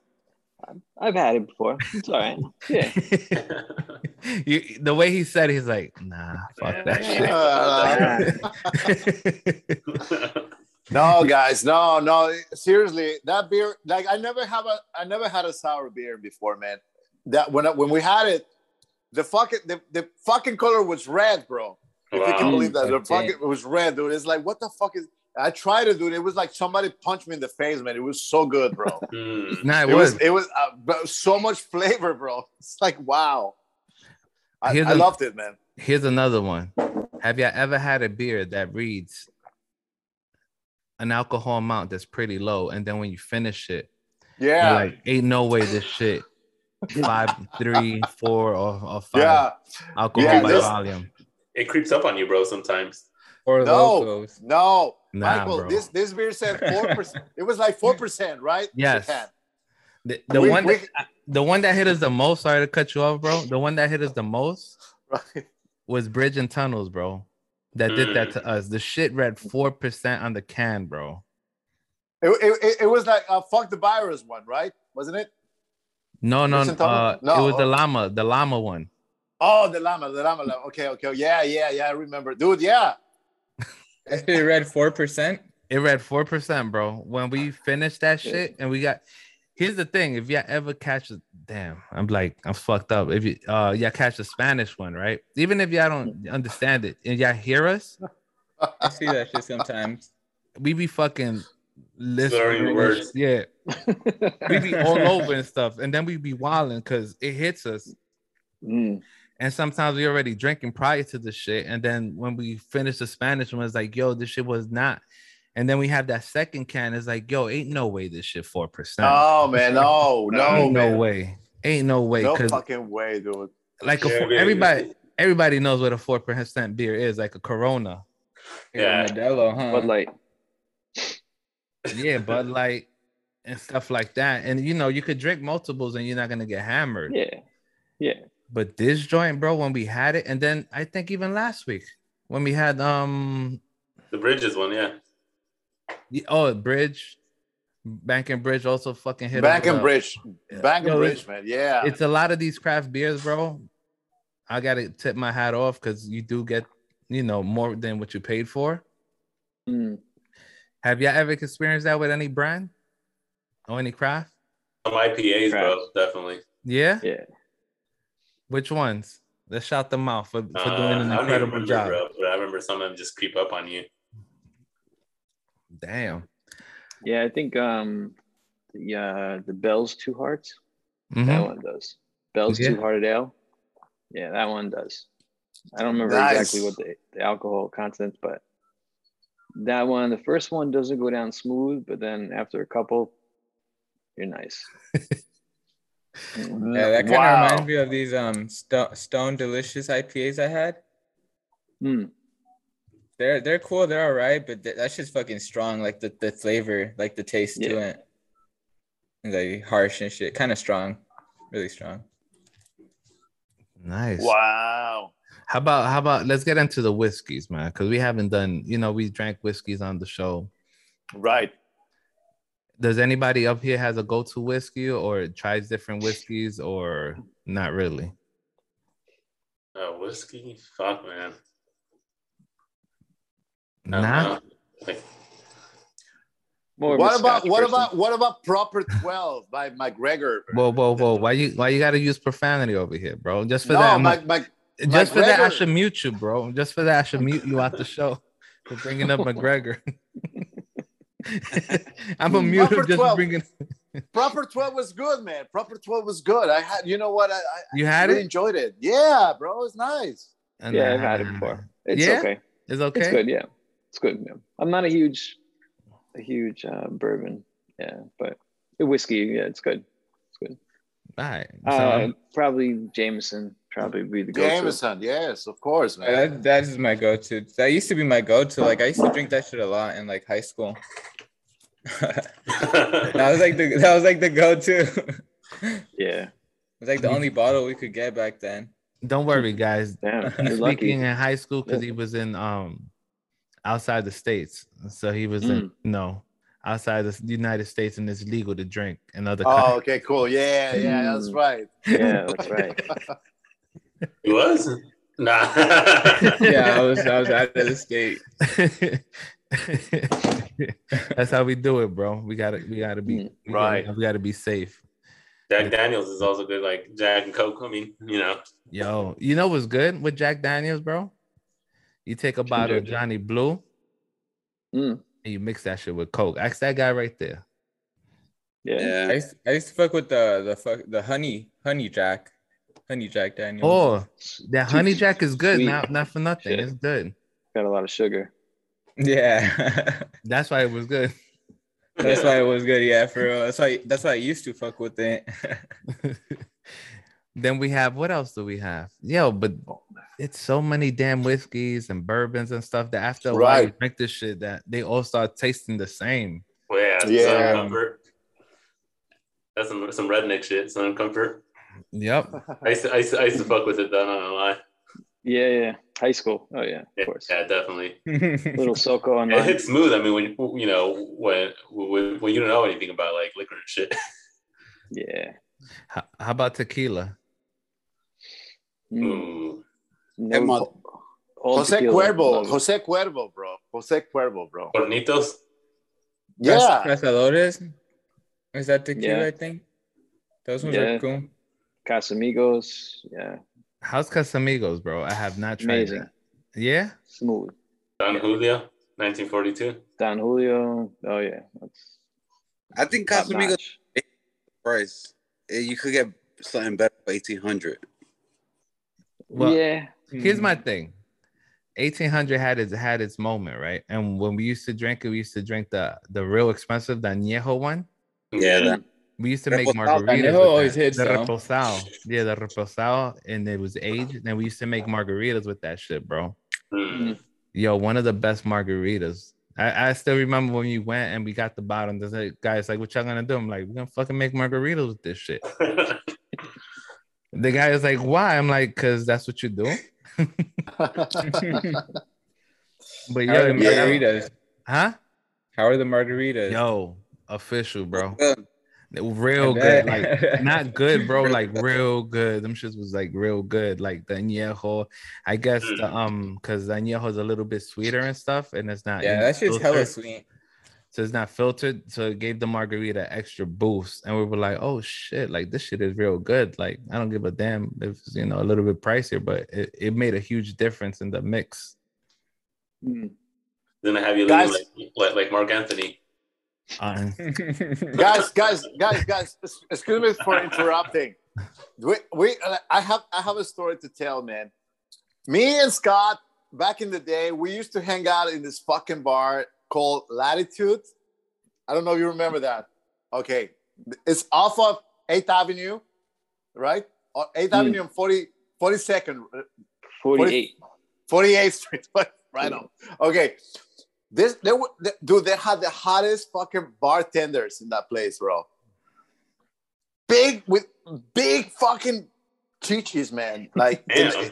I've had it before. It's all right. Yeah. you, the way he said, it, he's like, nah, fuck that shit. No, guys, no, no. Seriously, that beer, like I never have a, I never had a sour beer before, man. That when I- when we had it, the fucking the, the fucking color was red, bro. If you can Wow. believe that, the Okay. it was red, dude. It's like what the fuck is? I tried it, dude. It It was like somebody punched me in the face, man. It was so good, bro. Mm. nah, it, it was. was, it was uh, but so much flavor, bro. It's like wow. I, Here's loved it, man. Here's another one. Have you ever had a beer that reads an alcohol amount that's pretty low, and then when you finish it, Yeah, you're like, ain't no way this shit five, three, four, or, or five yeah. alcohol Yeah, by this- volume. It creeps up on you, bro. Sometimes. Or No. No, Nah, Michael, bro. this this beer said four percent. It was like four percent, right? Yes. The. The, the We- one we- that, the one that hit us the most. Sorry to cut you off, bro. The one that hit us the most Right. was Bridge and Tunnels, bro. That did that to us. The shit read four percent on the can, bro. It, it, it- it was like uh, fuck the virus one, right? Wasn't it? No, no, Bridge uh, No, it was the llama, the llama one. Oh, the llama, the llama. llama. Okay, okay. Yeah, yeah, yeah. I remember, dude. Yeah. it read four percent. It read four percent, bro. When we finished that shit, and we got. Here's the thing: if y'all ever catch a damn, I'm like I'm fucked up. If you uh y'all catch the Spanish one, right? Even if y'all don't understand it and y'all hear us, I see that shit sometimes. we be fucking Slurring listening. words. Yeah, we be all over and stuff, and then we be wilding because it hits us. Mm. And sometimes we already drinking prior to the shit. And then when we finish the Spanish one, it's like, yo, this shit was not. And then we have that second can. It's like, yo, ain't no way this shit four percent. Oh man. No, no, ain't no way. Ain't no way. No fucking way, dude. like a Yeah, four, man. everybody, everybody knows what a four percent beer is, like a Corona. Yeah. Modelo, huh? Bud Light. Yeah, Bud Light and stuff like that. And you know, you could drink multiples and you're not gonna get hammered. Yeah. Yeah. But this joint, bro, when we had it, and then I think even last week when we had um The bridges one, yeah. Yeah, Oh, Bridge, Bank and Bridge also fucking hit. Bank and up. Bridge. Bank and Bridge, man. Yeah. It's a lot of these craft beers, bro. I gotta tip my hat off because you do get, you know, more than what you paid for. Mm. Have you ever experienced that with any brand or any craft? Some IPAs, bro. Definitely. Yeah. Yeah. Which ones? Let's shout them out for, for Uh, doing an I don't even incredible remember, job. bro, but I remember some of them just creep up on you. Damn. Yeah. I think um the uh, the Bell's Two Hearts. Mhm. That one does. Bell's Yeah. Two Hearted Ale. Yeah, that one does. I don't remember Nice. exactly what the, the alcohol content, but that one, the first one doesn't go down smooth, but then after a couple, you're nice. Yeah, that kind of Wow. reminds me of these um Sto- Stone Delicious IPAs I had. Mm, They're they're cool. They're all right, but th- that's just fucking strong. Like the, the flavor, like the taste to Yeah. it, and like harsh and shit. Kind of strong, really strong. Nice. Wow. How about how about let's get into the whiskeys, man? Because we haven't done, you know, we drank whiskeys on the show. Right. Does anybody up here has a go-to whiskey or tries different whiskeys or not really? Uh, whiskey? Fuck, man. I Nah. Like, more What about Scotch what person. about what about Proper 12 by McGregor? Whoa, whoa, whoa! Why you why you gotta use profanity over here, bro? Just for no, that, my, my, just for that, I should mute you, bro. Just for that, I should mute you out the show for bringing up McGregor. I'm a mute Number just 12. bringing. Proper 12 was good, man. Proper 12 was good. I had, you know what? I, I You had really it. enjoyed it. Yeah, bro, it's nice. Yeah, I've had it before. It's Yeah? okay. It's okay. It's good. Yeah, it's good. Yeah. I'm not a huge, a huge uh, bourbon. Yeah, but whiskey. Yeah, it's good. It's good. All right. So, Uh, probably Jameson. Probably be the go-to. Jameson, yes, of course, man. That, that is my go-to. That used to be my go-to. Like I used to drink that shit a lot in like high school. that was like the that was like the go-to. it Yeah. was like the only bottle we could get back then. don't worry, guys. Damn. He's lucky. speaking in high school because he was in um outside the states. So he was in no outside the United States, and it's legal to drink in other Oh, countries. okay, cool. Yeah, yeah, that's Mm. right. Yeah, that's right. he was? Nah. Yeah, I was I was out of the state. That's how we do it, bro. We gotta we gotta be we right. Gotta, we gotta be safe. Jack Daniels is also good, like Jack and Coke. I mean, you know. Yo, you know what's good with Jack Daniels, bro? You take a bottle of Johnnie Blue Mm, and you mix that shit with Coke. Ask that guy right there. yeah. I Yeah. used, I used to fuck with the the fuck the honey honey jack, honey jack Daniels. Oh, that Too honey jack is good. sweet. Not not for nothing. Shit. It's good. Got a lot of sugar. yeah, That's why it was good. that's why it was good. Yeah, for real. That's why that's why I used to fuck with it. then we have what else do we have? Yo, but it's so many damn whiskeys and bourbons and stuff that after a while you Right. drink this shit that they all start tasting the same. Well, yeah, Yeah. Comfort. That's some some redneck shit. Southern Comfort. Yep. I used to, I used to, I used to fuck with it. Though, not gonna lie. Yeah, yeah. High school. Oh yeah, Yeah, of course. yeah, definitely. Little Soko on It mine. hits smooth. I mean, when you know when when, when you don't know anything about like liquor and shit. Yeah. How, how about tequila? Mm. No, Emma- all Jose tequila. Cuervo, Love it. Jose Cuervo, bro. Jose Cuervo, bro. Hornitos. Yeah. Cazadores. Is that tequila? Yeah. I think those ones Yeah. are cool. Casamigos. Yeah. How's Casamigos, bro? I have not tried Amazing. that. Yeah. Smooth. Don Julio, 1942. Don Julio. Oh yeah. That's I think Casamigos price. You could get something better for eighteen hundred. Well, yeah. Here's Mm. my thing. 1800 had its had its moment, right? And when we used to drink it, we used to drink the the real expensive the añejo one. Yeah, that, We used to make margaritas. Añejo with always that. hits, the though. reposado. Yeah, the reposado, and it was aged. And we used to make margaritas with that shit, bro. Mm. Yo, one of the best margaritas. I, I still remember when we went and we got the bottom. There's like guys like, what y'all gonna do? I'm like, we're gonna fucking make margaritas with this shit. The guy is like, why? I'm like, cause that's what you do. But How are yo, the Yeah. margaritas? huh? How are the margaritas? Yo, official, bro. Good. Real I good. bet. Like not good, bro. Like real good. Them shits was like real good. Like the añejo. I guess the um because the añejo is a little bit sweeter and stuff, and it's not yeah, that's just hella filtered. sweet. So it's not filtered. So it gave the margarita extra boost. And we were like, oh shit, like this shit is real good. Like I don't give a damn if it's you know a little bit pricier, but it, it made a huge difference in the mix. Mm. then I have you Guys- living like, like like Marc Anthony. Uh, guys, guys, guys, guys. Excuse me for interrupting. We, we, I have, I have a story to tell, man. Me and Scott, back in the day, we used to hang out in this fucking bar called Latitude. I don't know if you remember that. Okay, it's off of Eighth Avenue, right? Uh, Eighth Hmm. Avenue and 40, 42nd, 48. 48th Street. right on. Okay. This they were they, dude, they had the hottest fucking bartenders in that place, bro. Big with big fucking chichis, man. Like Damn.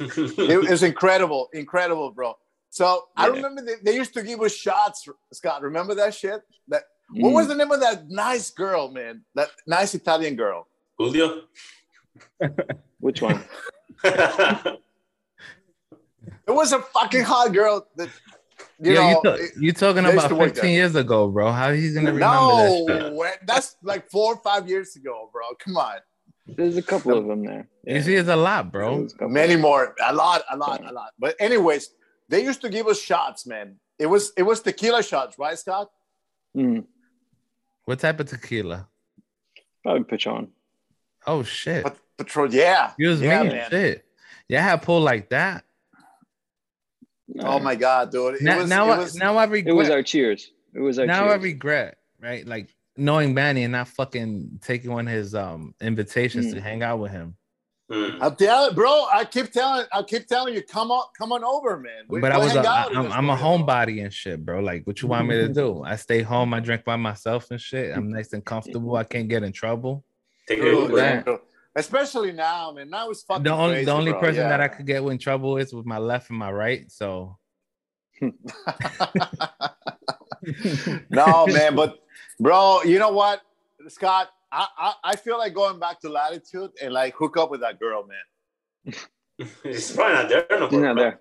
it, it was incredible, incredible, bro. So I remember they, they used to give us shots, Scott. Remember that shit? That what Mm. was the name of that nice girl, man? That nice Italian girl. Julio. Which one? It was a fucking hot girl that you yeah, know. you, ta- you talking about 15 years ago, bro. How he's gonna remember no, that that's like four or five years ago, bro. Come on, There's a couple of them there. You see, it's a lot, bro. A many more, a lot, a lot, a lot. But anyways, they used to give us shots, man. It was it was tequila shots, right, Scott? Mm, What type of tequila? probably Patron. Oh shit. But Patron, yeah, You was yeah, me man. shit. Yeah, I had pull like that. Oh my god, dude! It Now, was, now, it I, was, now I It was our cheers. It was our now I regret, right? Like knowing Manny and not fucking taking one of his um invitations to Mm. hang out with him. Mm. I'm telling, bro. I keep telling, I keep telling you, come on, come on over, man. We- but I we'll was a, hang I, out in I'm, I'm a homebody and shit, bro. Like, what you want me to do? I stay home. I drink by myself and shit. I'm nice and comfortable. I can't get in trouble. Take it Uber. Yeah. dude. Especially now, man. Now it's fucking The only crazy, the only bro. person that I could get in trouble is with my left and my right. So no, man, but bro, you know what, Scott? I, I I feel like going back to Latitude and like hook up with that girl, man. He's probably not there no He's more. not there.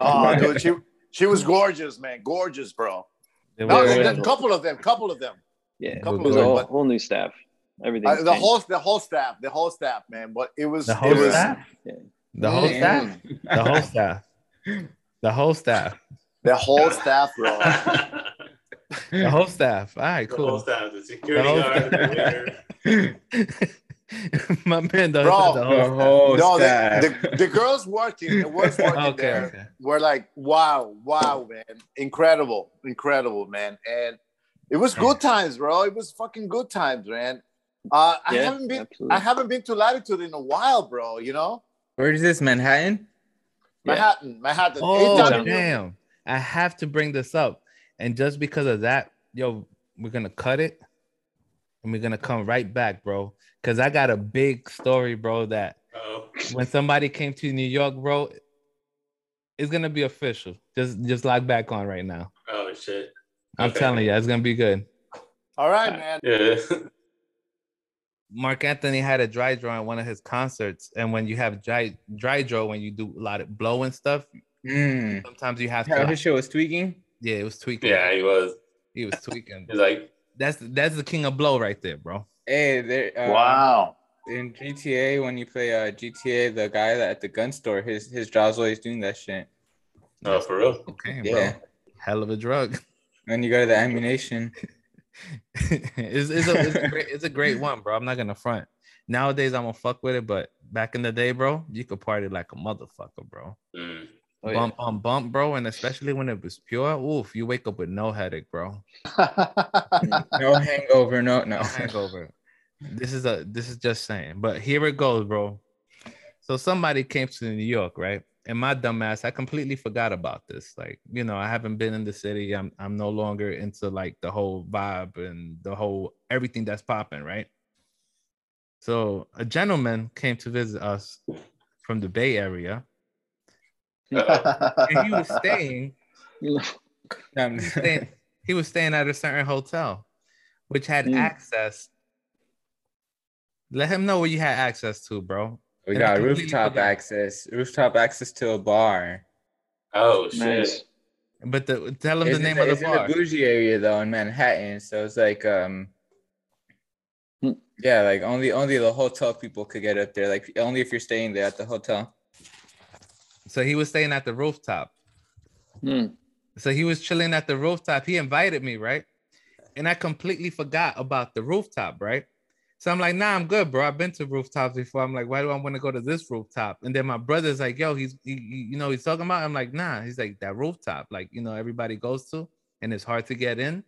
Oh, dude, she she was gorgeous, man, gorgeous, bro. it No, a couple of them, couple of them, Yeah, couple it was of a them. whole, But whole new staff. Everything. uh, the whole the whole staff, the whole staff, man. But it was the it whole was staff. Yeah. The whole Mm. staff. The whole staff. The whole staff. the whole staff, bro. The whole staff. All right, cool. The whole staff, the security whole guard, the waiter. My man does Bro, the The whole staff. whole no, staff. the, the, the girls working, the ones working Okay, there okay. were like, wow, wow, man, incredible, incredible, man, and it was good times, bro. It was fucking good times, man. Uh, I Yeah, haven't been, absolutely. I haven't been to Latitude in a while, bro. You know, Where is this Manhattan? Yeah. Manhattan, Manhattan. Oh, Eighth Avenue. damn. I have to bring this up. And just because of that, yo, we're going to cut it and we're going to come right back, bro. Because I got a big story, bro, that Oh, when somebody came to New York, bro, it's going to be official. Just just log back on right now. oh shit. I'm Okay. telling you, it's going to be good. All right, man. Yeah. Marc Anthony had a dry draw at one of his concerts. And when you have dry, dry draw, when you do a lot of blow and stuff, Mm. sometimes you have to. How like- his shit was tweaking? yeah, it was tweaking. yeah, he was. He was tweaking. He's like, That's that's the king of blow right there, bro. Hey, there. Uh, wow. In GTA, when you play uh, GTA, the guy that at the gun store, his his job's always doing that shit. oh, for real? Okay, Yeah. bro. Hell of a drug. When you go to the ammunition, it's, it's, a, it's, a great, it's a great one, bro. I'm not gonna front. Nowadays, I'm gonna fuck with it, but back in the day, bro, you could party like a motherfucker, bro. Mm. Oh, yeah. bump on bump, bro, and especially when it was pure. Oof, you wake up with no headache, bro. no hangover, no no. No hangover. this is a this is just saying, but here it goes, bro. So somebody came to New York, right? And my dumbass, I completely forgot about this. Like, you know, I haven't been in the city. I'm I'm no longer into like the whole vibe and the whole everything that's popping, right? So a gentleman came to visit us from the Bay Area, and he was staying staying, he was staying at a certain hotel, which had Mm. access. Let him know what you had access to, bro. We And got rooftop access, rooftop access to a bar. Oh shit. nice. But the, tell him It's the in name of the. it's the in bar. the bougie area though in Manhattan, so it's like um, Hmm. yeah, like only only the hotel people could get up there. Like only if you're staying there at the hotel. So he was staying at the rooftop. Hmm. So he was chilling at the rooftop. He invited me, right? And I completely forgot about the rooftop, right? So I'm like, nah, I'm good, bro. I've been to rooftops before. I'm like, why do I want to go to this rooftop? And then my brother's like, yo, he's, he, he- you know, he's talking about. I'm like, nah. He's like that rooftop, like you know, everybody goes to, and it's hard to get in.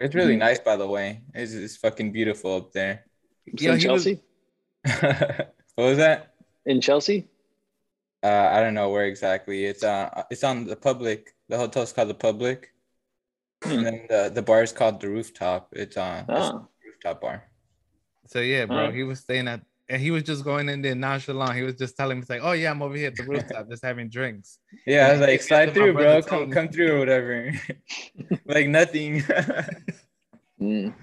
It's really nice, by the way. It's, it's fucking beautiful up there. It's Yeah, in he was- Chelsea. what was that? In Chelsea. Uh, I don't know where exactly. It's uh, it's on the public. The hotel's called the public, Hmm. and then the the bar is called the rooftop. It's on it's a Ah. rooftop bar. So yeah, bro, Alright. he was staying at, and he was just going in there nonchalant. He was just telling me, he's like, oh yeah, I'm over here at the rooftop, just having drinks. Yeah, I was like, that's slide through, bro. Come me. come through or whatever. like nothing. Mm.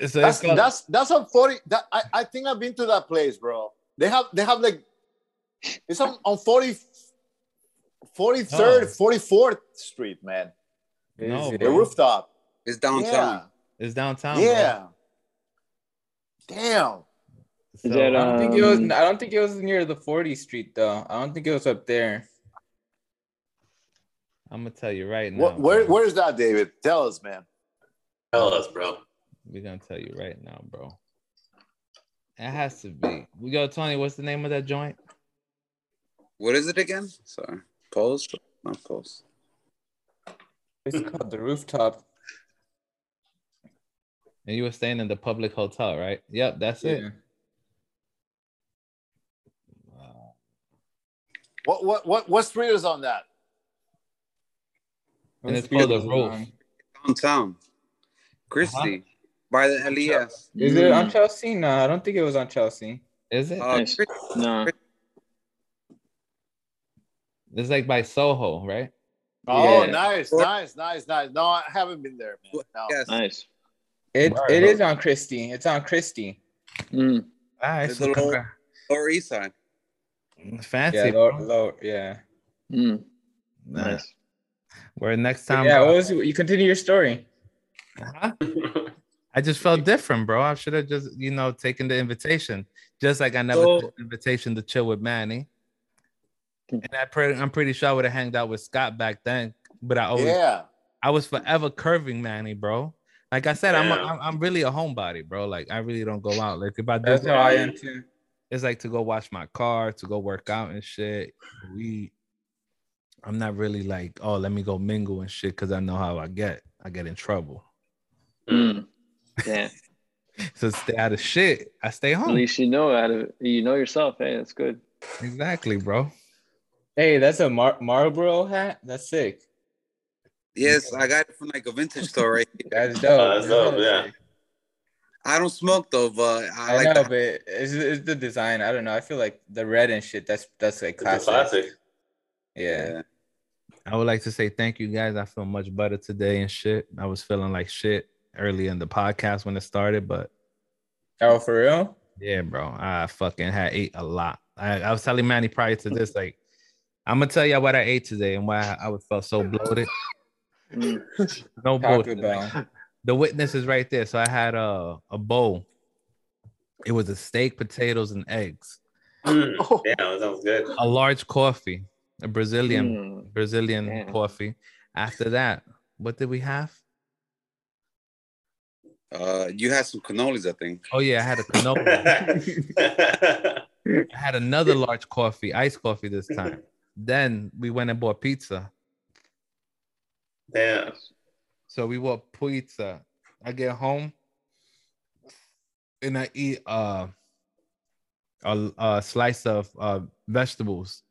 So it's That's called- that's that's on 40. That I, I think I've been to that place, bro. They have they have like it's on, on 40 43rd, 44th Street, man. No, The rooftop. It's downtown. it's downtown. Yeah. bro. Yeah. Damn. So, that, I don't think it was. Um, I don't think it was near the 40th Street though. I don't think it was up there. I'm gonna tell you right now. What, where where's that, David? Tell us, man. Tell us, bro. We're gonna tell you right now, bro. It has to be. We go, Tony. What's the name of that joint? What is it again? Sorry. Post? Not post. It's called the rooftop. And you were staying in the public hotel, right? Yep, that's it. Yeah. Wow. What what what what street is on that? And it's called the roof. Downtown. Chrystie. By the LES. Is it on Mm. Chelsea? No, I don't think it was on Chelsea. Is it? Uh, Nice. Chris- No. It's like by Soho, right? Oh, Yeah. nice, nice, nice, nice. No, I haven't been there, man. No. Yes. Nice. It Word, it bro. is on Chrystie. It's on Chrystie. Mm. All right, It's so a little- congra- Lower East Side. fancy. Yeah, low, bro. low, yeah. Mm. Nah. Nice. Where next time? yeah, bro- what was you continue your story? Huh? I just felt different, bro. I should have just, you know, taken the invitation, just like I never So- took the invitation to chill with Manny. Hmm. And I pre- I'm pretty sure I would have hanged out with Scott back then, but I always, Yeah. I was forever curving Manny, bro. Like I said, I'm. I'm I'm really a homebody, bro. Like I really don't go out. Like if I do, That's how I am too. it's like to go wash my car, to go work out and shit. We, I'm not really like, oh, let me go mingle and shit, because I know how I get. I get in trouble. Mm. Yeah. So stay out of shit. I stay home. At least you know out of you know yourself. Hey, that's good. Exactly, bro. Hey, that's a Mar- Marlboro hat. That's sick. Yes, I got it from like a vintage store right here. That's dope. Oh, that's dope, yeah. I don't smoke though, but I, I, like know, the- but it's, it's the design. I don't know. I feel like the red and shit. That's that's like It's a classic. classic. Yeah. yeah. I would like to say thank you guys. I feel much better today and shit. I was feeling like shit early in the podcast when it started, but Oh, for real? yeah, bro, I fucking had ate a lot. I, I was telling Manny prior to this, like, I'm gonna tell y'all what I ate today and why I, I would felt so bloated. Mm. No Taco bullshit. Bell. The witness is right there. So I had a a bowl. It was a steak, potatoes, and eggs. Mm, Oh, yeah, that sounds good. A large coffee, a Brazilian Mm. Brazilian Damn. coffee. After that, what did we have? Uh, you had some cannolis, I think. Oh yeah, I had a canola. I had another large coffee, iced coffee this time. Then we went and bought pizza. Damn. So we bought pizza. I get home and I eat uh, a, a slice of uh, vegetables.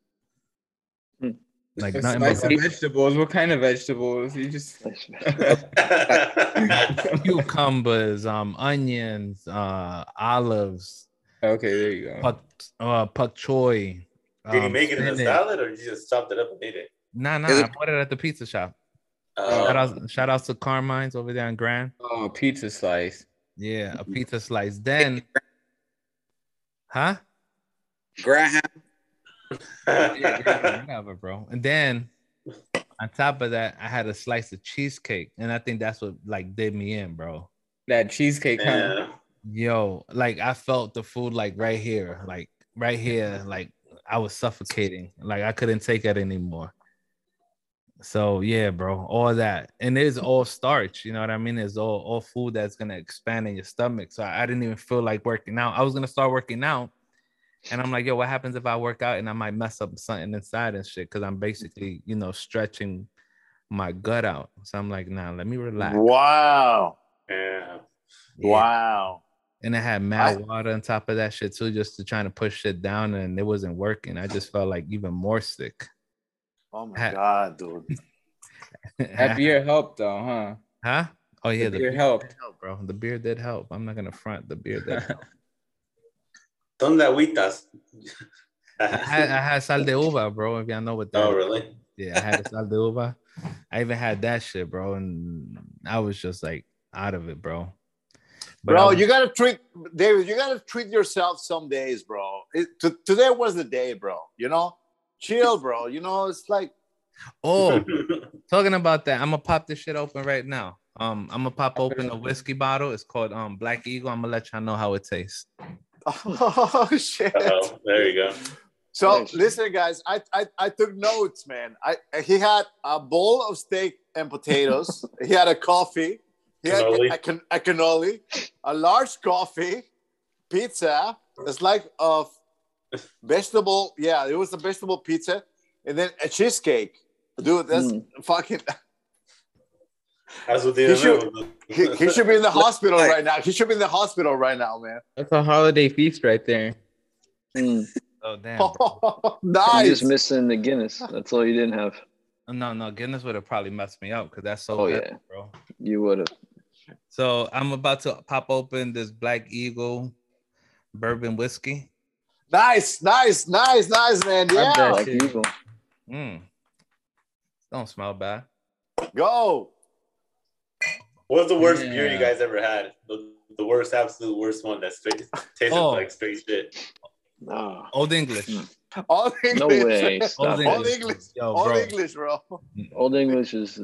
Hmm. Like A nothing slice but of vegetables. What kind of vegetables? You just cucumbers, um, onions, uh, olives, okay. There you go. pak, uh, pak choy. Did you um, make it in a salad or you just chopped it up and ate it? Nah, nah, Is I bought it at the pizza shop. Oh, Shout out, shout outs to Carmine's over there in Grand. Oh, pizza slice. Yeah, a mm-hmm. pizza slice. Then, huh? Graham. Yeah, whatever, bro. And then on top of that, I had a slice of cheesecake, and I think that's what like did me in, bro. That cheesecake. Huh? yeah. Yo, like I felt the food like right here, like right here, like I was suffocating, like I couldn't take it anymore. So yeah, bro, all that, and it's all starch. You know what I mean? It's all all food that's gonna expand in your stomach. So I, I didn't even feel like working out. I was gonna start working out, and I'm like, yo, what happens if I work out and I might mess up something inside and shit? Because I'm basically, you know, stretching my gut out. So I'm like, nah, let me relax. Wow. Yeah. Yeah. Wow. And I had mad I- water on top of that shit too, just to trying to push shit down, and it wasn't working. I just felt like even more sick. Oh my Ha- god, dude. That beer helped though, huh? huh? Oh yeah, The the beer beer helped. did help, bro. The beer did help. I'm not gonna front. The beer did help. Donde agüitas? I had, I had sal de uva, bro. If y'all know what that. oh, really? Yeah, I had sal de uva. I even had that shit, bro, and I was just like out of it, bro. But bro, was- you gotta treat David. You gotta treat yourself some days, bro. It, t- today was the day, bro. You know, chill, bro. You know, it's like oh, talking about that, I'm gonna pop this shit open right now. Um, I'm gonna pop open a whiskey bottle. It's called um Black Eagle. I'm gonna let y'all know how it tastes. oh shit. oh, there you go. So Nice. listen, guys, I, I I took notes, man. I he had a bowl of steak and potatoes. he had a coffee. He had Cannoli. a, can, a cannoli, a large coffee, pizza, It's like of vegetable. Yeah, it was a vegetable pizza, and then a cheesecake. Dude, that's Mm. fucking. That's what He should- He, he should be in the hospital right now. He should be in the hospital right now, man. That's a holiday feast right there. Mm. Oh damn. bro. You're nice. just missing the Guinness. That's all you didn't have. No, no, Guinness would have probably messed me up because that's so Oh, heavy, yeah. bro. You would have. So I'm about to pop open this Black Eagle bourbon whiskey. Nice, nice, nice, nice, man. I Yeah, bet. Like shit. evil. Mm. Don't smell bad. go. What's the worst Yeah. beer you guys ever had? The, the worst, absolute worst one that straight tasted Oh. like straight shit. No. Old English. All English. No way. Old Stop All. English. Yo, All bro. English, bro. Old English is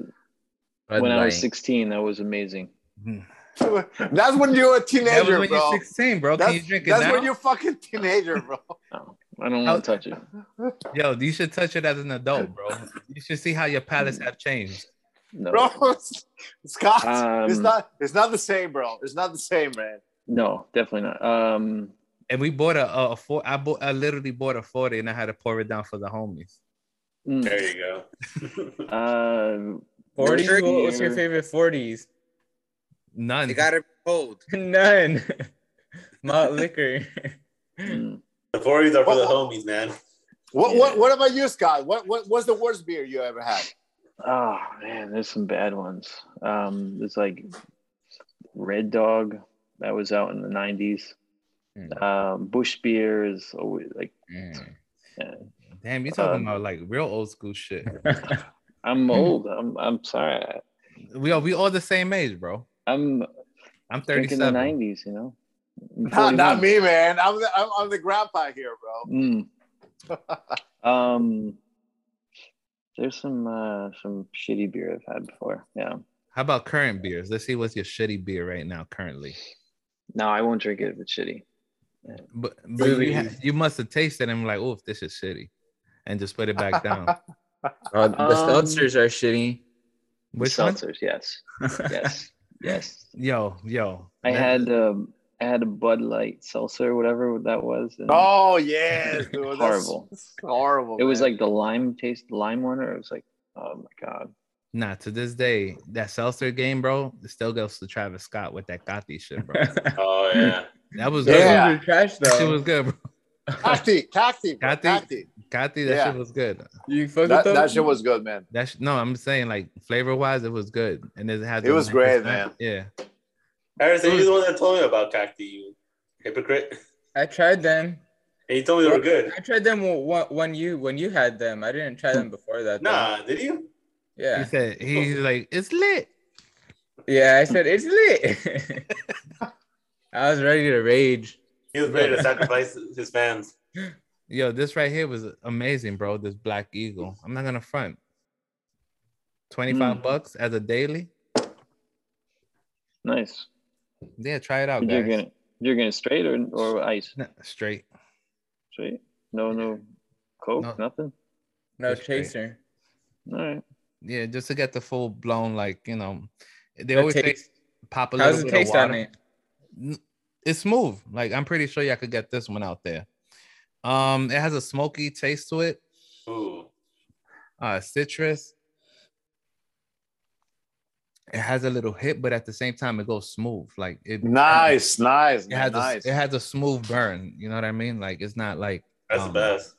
Bud when I was 16. That was amazing. Mm. That's when you're a That was teenager, when bro. you're 16, bro. Can That's, you drink it that's now? when you're fucking teenager, bro. No, I don't want to touch it. Yo, you should touch it as an adult, bro. You should see how your palates have changed. No. bro, it's, Scott, it's Um, not. It's not the same, bro. It's not the same, man. No, definitely not. Um, And we bought a, a, a four. I bought. I literally bought a forty, and I had to pour it down for the homies. mm, There you go. uh, 40s? Sure. What was your favorite 40s? None. You gotta be cold. None. Malt liquor. mm, the 40s are for the homies, man. What Yeah. what what about you, Scott? What what what's the worst beer you ever had? oh man, there's some bad ones. Um, there's like Red Dog that was out in the 90s. Mm. Um, Busch beer is always like Mm. yeah. Damn, you talking Um, about like real old school shit. I'm old. I'm I'm sorry. We are we all the same age, bro. I'm I'm thinking the 90s. You know. Not, not me, man. I'm the I'm, I'm the grandpa here, bro. Mm. um, there's some uh some shitty beer I've had before. Yeah. How about current beers? Let's see what's your shitty beer right now currently. No, I won't drink it if it's shitty. But but Really? you, ha- you must have tasted them like, oh, this is shitty, and just put it back down. Oh, the Um, seltzers are shitty. Which one? Seltzers, yes, yes, yes. Yo, yo. I that- had um, I had a Bud Light seltzer, or whatever that was. and Oh yes, dude. Horrible. horrible. it was man. like the lime taste, lime one, or it was like, oh my god. Nah, to this day, that seltzer game, bro, it still goes to Travis Scott with that got Gotti shit, bro. Oh, yeah. That was Those good. Yeah. ones trash That shit though. was good, bro. Cacti, cacti, bro, Cacti? cacti. That Yeah. shit was good. You fuck That, with that shit was good, man. That sh- no, I'm saying like flavor wise, it was good, and it has. It was great, 9%. man. Yeah, Harrison, you're the one that told me about cacti, you hypocrite. I tried them. And you told me they were good. I tried them when, when you when you had them. I didn't try them before that. though. Nah, did you? Yeah. He said he's like it's lit. Yeah. I said it's lit. I was ready to rage. He was ready to sacrifice his fans. Yo, this right here was amazing, bro. This Black Eagle. I'm not gonna front. Twenty five Mm. bucks as a daily. Nice. Yeah, try it out, You're guys. drinking it. You're drinking it straight or or ice? Nah, Straight. Straight. No, no, coke, No. nothing. No That's great. chaser. All right. Yeah, just to get the full blown, like you know, they The always say taste- pop a How's little the bit of taste on water. it? N- It's smooth. Like I'm pretty sure y'all could get this one out there. Um, it has a smoky taste to it. Ooh. Uh, citrus. It has a little hit, but at the same time, it goes smooth. Like it. Nice, nice, It has nice. a, it has a smooth burn. You know what I mean? Like it's not like That's um, the best.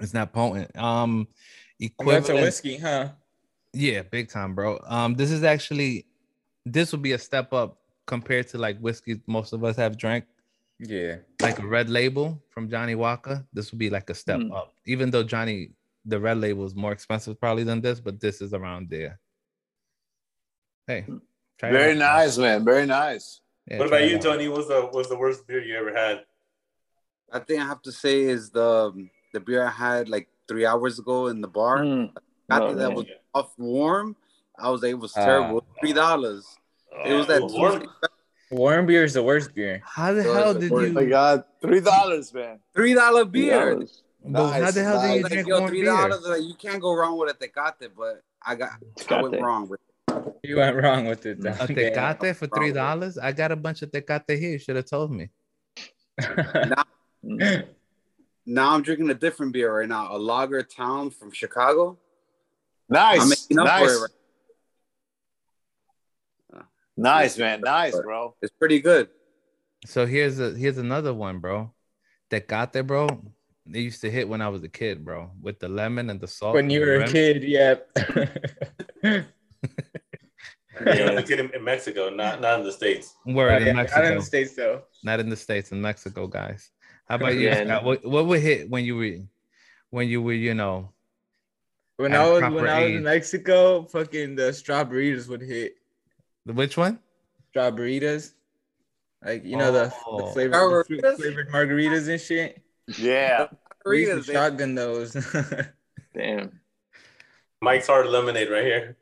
It's not potent. Um, That's a whiskey, huh? Yeah, big time, bro. Um, this is actually this would be a step up compared to like whiskey most of us have drank, Yeah. like a red label from Johnnie Walker. This would be like a step Hmm. up, even though Johnny the red label is more expensive probably than this, but this is around there. Hey, try Very out. nice, man. Very nice. Yeah, what about you. Tony? What's the what's the worst beer you ever had? I think I have to say is the the beer I had like three hours ago in the bar. Mm. After Oh, that man. was off warm. I was like, it was Ah. terrible. Three dollars. It was that Oh, warm- Warm beer is the worst beer. How the So hell did worth Oh my you? God, three dollars, man. three dollar beer. Yeah, But how the hell nice. did you Like, drink yo, warm three beer? dollars. Like you can't go wrong with a tecate, but I got I Tecate. went wrong with. It. You went wrong with it. A though. tecate for three dollars? I got a bunch of tecate here. You should have told me. Mm. Now I'm drinking a different beer right now, a Lager Town from Chicago. I'm Nice, making up for nice, it. Right? Nice, man. Nice, bro. It's pretty good. So here's a here's another one, bro. That got there, bro. They used to hit when I was a kid, bro, with the lemon and the salt. when you the were a rim. kid, yep. Yeah, the kid in, in Mexico, not not in the states. Word Yeah, in Not Mexico, in the states though. not in the states, in Mexico, guys. How about you? Scott? What, what would hit when you were when you were, you know, When I was proper when I was in Mexico, fucking the strawberries would hit. Which one? Strawberries. Like you know the, Oh. the flavored, the fruit Margaritas? flavored margaritas and shit. Yeah. We used to Margaritas, shotgun those. Damn. Mike's hard lemonade right here.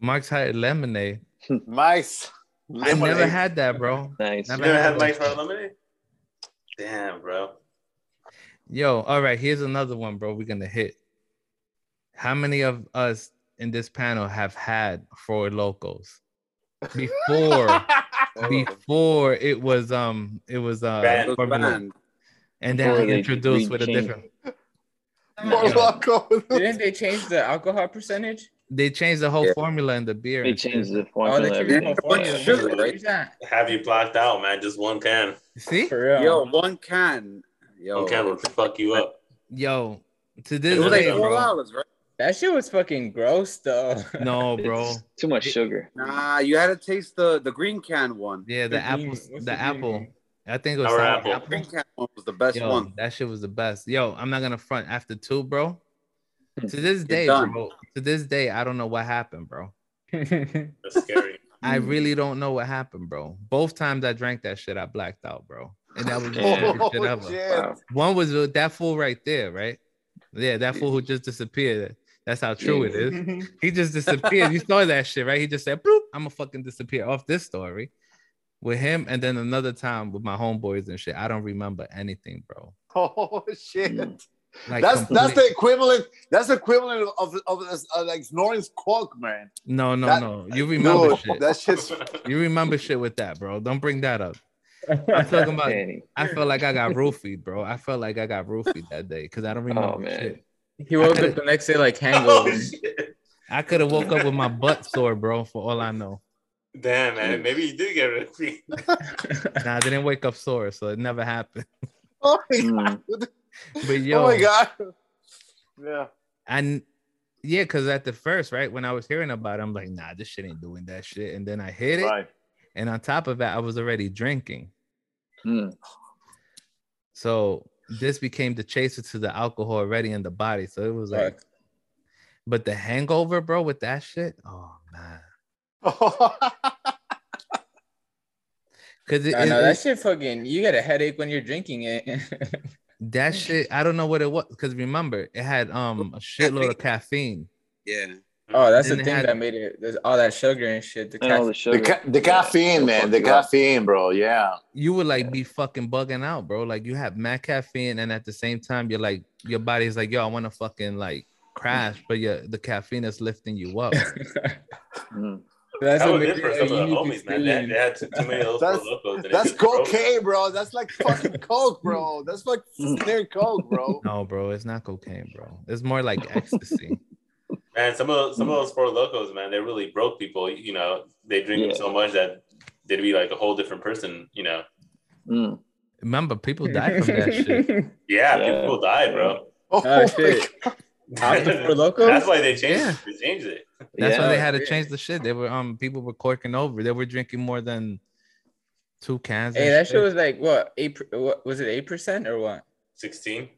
Mark's High Lemonade. Nice. I never had that, bro. Nice. You Never never had had that. Mike's hard lemonade? Damn, bro. Yo, all right, here's another one, bro. We're gonna hit. How many of us in this panel have had Four Lokos before? before it was um it was uh Banned. Those and then Before we they introduced with a different More loco. Didn't they change the alcohol percentage? they changed the whole Yeah. formula in the beer They changed the Oh, formula. they changed the whole formula. of sugar, right? Have you blocked out, man? Just one can. see For real. Yo, one can. Yo, One can will fuck you up. yo to it this was like four bro dollars, right? That shit was fucking gross though. no bro It's too much sugar. Nah, you had to taste the the green can one. yeah the, The apple the, the apple one? i think it was Sour sour apple. apple. Green can one was the best Yo, one. that shit was the best. Yo, I'm not gonna front after two, bro. To hmm. this day, bro. To this day, I don't know what happened, bro. That's scary. I really don't know what happened, bro. Both times I drank that shit, I blacked out, bro. And that was the Yeah. shit Oh, ever. Wow. One was with that fool right there, right? Yeah, that fool who just disappeared. That's how true it is. He just disappeared. you saw that shit, right? He just said, Bloop, I'm gonna fucking disappear off this story with him. And then another time with my homeboys and shit. I don't remember anything, bro. Oh shit. Mm. Like that's that's the equivalent. That's the equivalent of of, of uh, like snoring coke, man. no, no, that- no. You remember Dude, shit. That shit's You remember shit with that, bro. Don't bring that up. I'm talking about I felt like I got roofied, bro. I felt like I got roofied that day because I don't remember Oh, man. shit. He woke up the next day like hangover. oh, shit. I could have woke up with my butt sore, bro, for all I know. Damn, man. Maybe you did get rid of me. Nah, I didn't wake up sore, so it never happened. oh my Mm. god. But yo, Oh my god. Yeah. and yeah, because at the first, right, when I was hearing about it, I'm like, nah, this shit ain't doing that shit. And then I hit it, Right. and on top of that, I was already drinking. Mm. So this became the chaser to the alcohol already in the body. So it was like, but the hangover, bro, with that shit, oh man. Cause it, I know it- that it- shit fucking you get a headache when you're drinking it. that shit, I don't know what it was. Cause remember, it had um a shitload of caffeine. Yeah. Oh, that's the Then it thing had- that made it. There's all that sugar and shit. The And all caffeine. the the, ca- the caffeine, man. The Fuck you up. caffeine, bro. Yeah. You would like be fucking bugging out, bro. Like you have mad caffeine, and at the same time, you're like your body's like, yo, I want to fucking like crash, but yeah, the caffeine is lifting you up. Mm. That's That what was makes it for some of the unique homies, man. They, experience. they had too, too many of those That's- Four Lokos. That's cocaine, bro. That's like fucking coke, bro. That's like near coke, bro. no, bro, it's not cocaine, bro. It's more like ecstasy. Man, some of some of those Four Lokos, man, they really broke people. You know, they drink them so much that they'd be like a whole different person. You know, Mm. Remember, people died from that shit. yeah, Yeah. people died, bro. Oh, Oh, my shit. God. After Four Loko? That's why they changed. Yeah. They changed it. That's why Yeah. they had to Yeah. change the shit. They were um people were corking over. They were drinking more than two cans. Hey, and that shit was like what eight? per- What was it? Eight percent or what? Sixteen.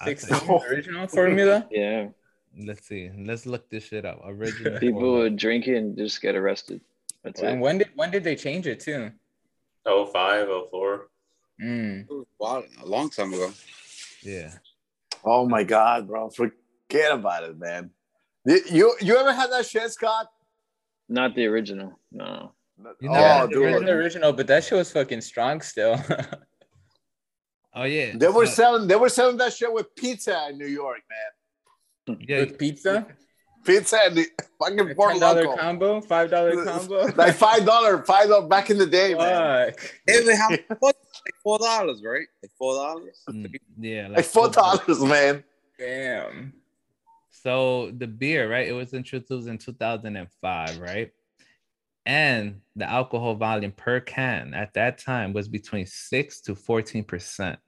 I Sixteen think- original formula. Yeah. Let's see. Let's look this shit up. Original. People formula. would drink it and just get arrested. That's And it. when did when did they change it to? Oh five, oh four. Mm. It was a long time ago. Yeah. Oh my god, bro. Forget about it, man. You you, you ever had that shit, Scott? Not the original. No. You oh, the dude. The original, but that shit was fucking strong still. Oh yeah. They were So- selling they were selling that shit with pizza in New York, man. Yeah. With pizza, Pizza and the fucking Fort ten dollar Loco. combo, five dollar combo. Like five dollar, five dollar back in the day, man. Fuck. David, how what? Like four dollars, right? Like four dollars. Mm, Yeah. Like four dollars, man. Damn. So the beer, right? It was introduced in 2005, right? And the alcohol volume per can at that time was between six to 14 percent.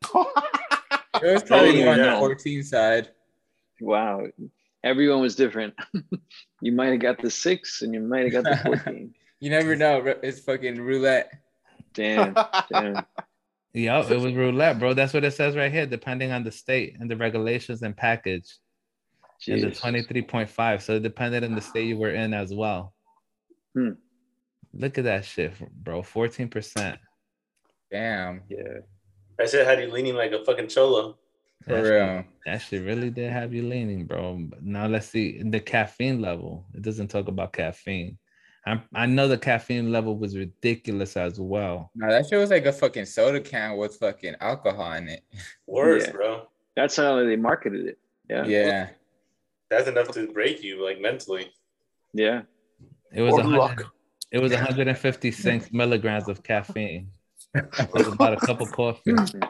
It was probably Oh, more on the 14 side. Wow. Everyone was different. you might have got the six and you might have got the 14. You never know. It's fucking roulette. Damn. Damn. Yeah, it was roulette, bro. That's what it says right here, depending on the state and the regulations and package. And the 23.5. So it depended on the state you were in as well. Hmm. Look at that shit, bro. 14%. Damn. Yeah. I said had you leaning like a fucking cholo. For That real. shit, that shit really did have you leaning, bro. Now let's see the caffeine level. It doesn't talk about caffeine. I I know the caffeine level was ridiculous as well. No, that shit was like a fucking soda can with fucking alcohol in it. Worse, Yeah. bro. That's how they marketed it. Yeah. Yeah. That's enough to break you like mentally. Yeah. It was Or a hundred, luck. it was 156 milligrams of caffeine. It was about a cup of coffee. Mm-hmm.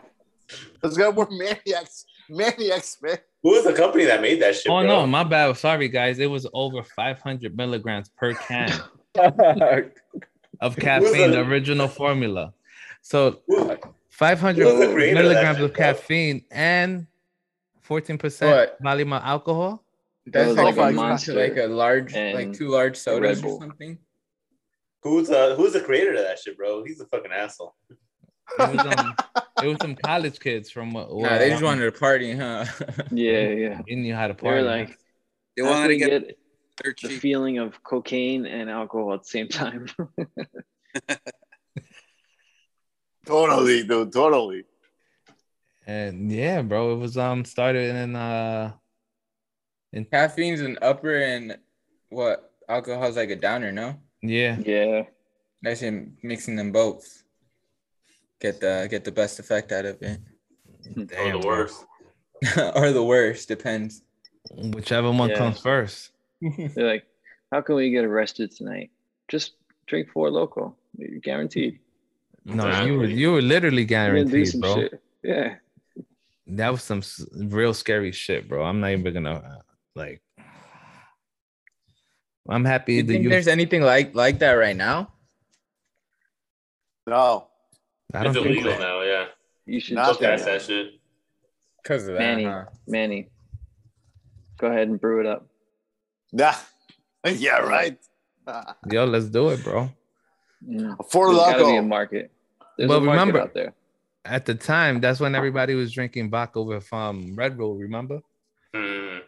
It's gonna work maniacs, maniacs, man. Who was the company that made that shit? Oh bro? no, my bad. Sorry guys. It was over 500 milligrams per can of caffeine, the original formula. So 500 Who's of milligrams of caffeine and 14% Malima alcohol. That's was like, like a a monster, Monster like a large, like two large a sodas or something. Who's uh who's the creator of that shit, bro? He's a fucking asshole. It was, it was some college kids from what? Nah, they just wanted to party, huh? Yeah. Yeah. They knew how to They were party. like, They wanted to get get their the cheap. feeling of cocaine and alcohol at the same time. Totally, dude. Totally. and yeah, bro, it was um started in uh in Caffeine's an upper and what? Alcohol's like a downer, no? yeah. yeah. That's in mixing them both. Get the get the best effect out of it. or Damn, the worst. or the worst, depends. Whichever one Yeah. comes first. They're like, how can we get arrested tonight? Just drink Four Loko. You're guaranteed. No, Exactly. you were you were literally You're guaranteed, some bro. shit. Yeah. That was some real scary shit, bro. I'm not even gonna uh, like. I'm happy you that think you. there's anything like like that right now? No. I don't It's think illegal so. now, yeah. You should Not Fuck try that's that. that shit. Because of that, Manny, huh? Manny, go ahead and brew it up. Yeah. Yeah, right. Yo, let's do it, bro. Mm. Four There's gotta be a Loco. market. There's Well, a market remember- out there. At the time, that's when everybody was drinking vodka with um Red Bull. Remember Hmm.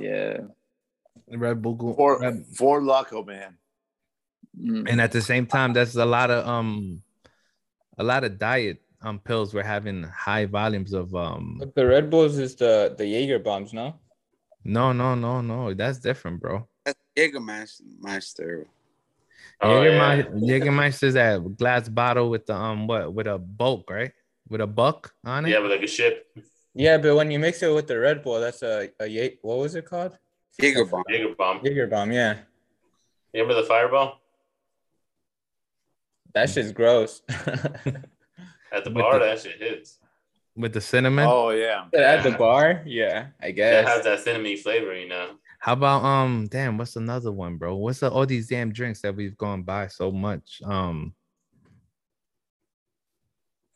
Yeah. Red Bull? Four, Red- four Loko, man. Mm. and at the same time, that's a lot of um, a lot of diet um pills were having high volumes of um. But the Red Bulls is the the Jaeger bombs, no? No, no, no, no. That's different, bro. That's Jägermeister. Oh, yeah. Jägermeister, is that glass bottle with the um what with a bulk, right? With a buck on it. Yeah, but like a ship. Yeah, but when you mix it with the Red Bull, that's a a Ye- what was it called? Jaeger bomb. Jaeger bomb. Jaeger bomb, yeah. You remember the fireball That shit's gross. at the With bar? the- That shit hits. with the cinnamon. Oh yeah. At the bar, yeah, I That guess. has that cinnamon flavor, you know. How about um? Damn, what's another one, bro? What's the, all these damn drinks that we've gone by so much? Um,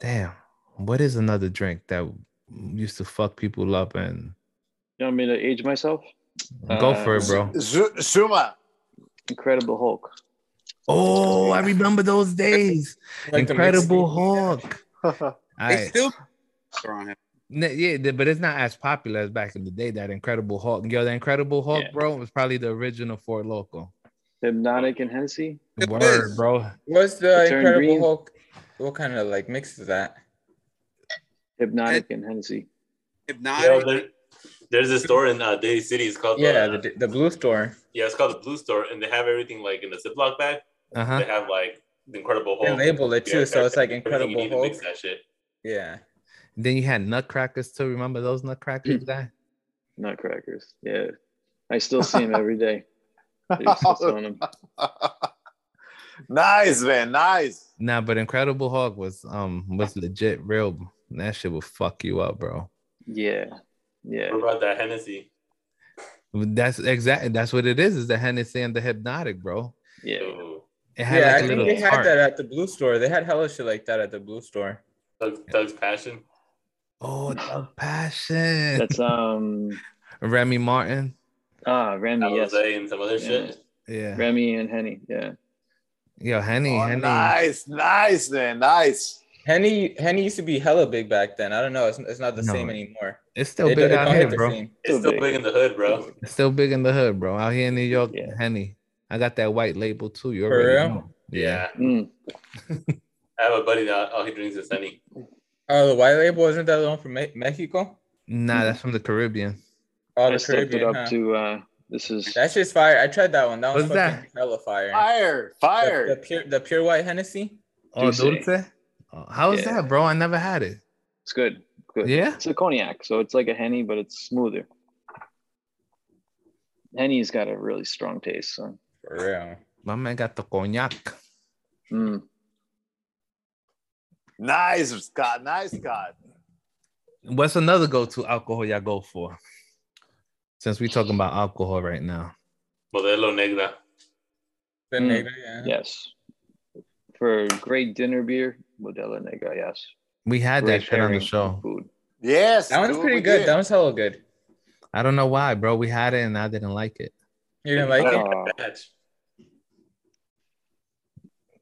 damn, what is another drink that used to fuck people up and You want me to age myself? go Uh, for it, bro? Zu- Zima. Incredible Hulk. Oh, I remember those days. Like Incredible Mexican- Hulk. They I, still around him. yeah, but it's not as popular as back in the day. That Incredible Hulk, yo, the Incredible Hulk, Yeah. bro, was probably the original Four Loko. Hpnotiq and Hennessy. Word, was. bro. What's the Turn Incredible green. Hulk? What kind of like mix is that? Hpnotiq and Hennessy. You know, Hpnotiq. there, there's a store in uh, Daly City. It's called Yeah, the, the, the blue store. yeah, it's called the Blue Store, and they have everything like in a Ziploc bag. Uh huh. They have like the Incredible They Hulk. label it too, Yeah, so it's like everything you Incredible need to Hulk. mix that shit. Yeah. Then you had Nutcrackers too. Remember those Nutcrackers, guy? Nutcrackers. Yeah. I still see them every day. They're them. nice, man. Nice. Nah, but Incredible Hulk was um was legit real. That shit will fuck you up, bro. Yeah. Yeah. What about that Hennessy? That's exactly that's what it is. Is the Hennessy and the Hpnotiq, bro. Yeah. Ooh, It had Yeah, like I a think they had tart. that at the blue store. They had hella shit like that at the blue store. Thug, Thug's Passion. Oh, the passion. That's um Remy Martin. ah Remy, yes. Alizé and some other Yeah. shit. Yeah. Remy and Henny. Yeah. Yo, Henny, Oh, Henny. nice, nice, man. Nice. Henny Henny used to be hella big back then. I don't know. It's, it's not the No. same anymore. It's still It- big it out here, bro. It's Still still big. big in the hood, bro. It's still big in the hood, bro. Out here in New York, Yeah. Henny. I got that white label too. You For already real? know. Yeah. Mm. I have a buddy that all he drinks is Henny. Oh, the white label isn't that the one from Me- Mexico? Nah, that's from the Caribbean. Oh, I the stepped it Caribbean. up huh? to uh this is that's just fire. I tried that one. That was What's fucking that? hella fire. Fire, The, fire. the pure the pure white Hennessy. Oh, D'ussé. D'ussé? Oh, how is Yeah. that, bro? I never had it. it's good. Good. Yeah? It's a cognac, so it's like a henny, but it's smoother. Henny's got a really strong taste. So For real. My man got the cognac. mm. Nice, Scott. Nice, Scott. What's another go-to alcohol y'all go for? Since we talking about alcohol right now. Modelo Negra. The Mm. Negra, yeah. yes. For great dinner beer, Modelo Negra, yes. We had that shit on the show. Food. Yes. That one's dude, pretty good. did. That one's hella good. I don't know why, bro. We had it and I didn't like it. You didn't like it? Oh, Batch.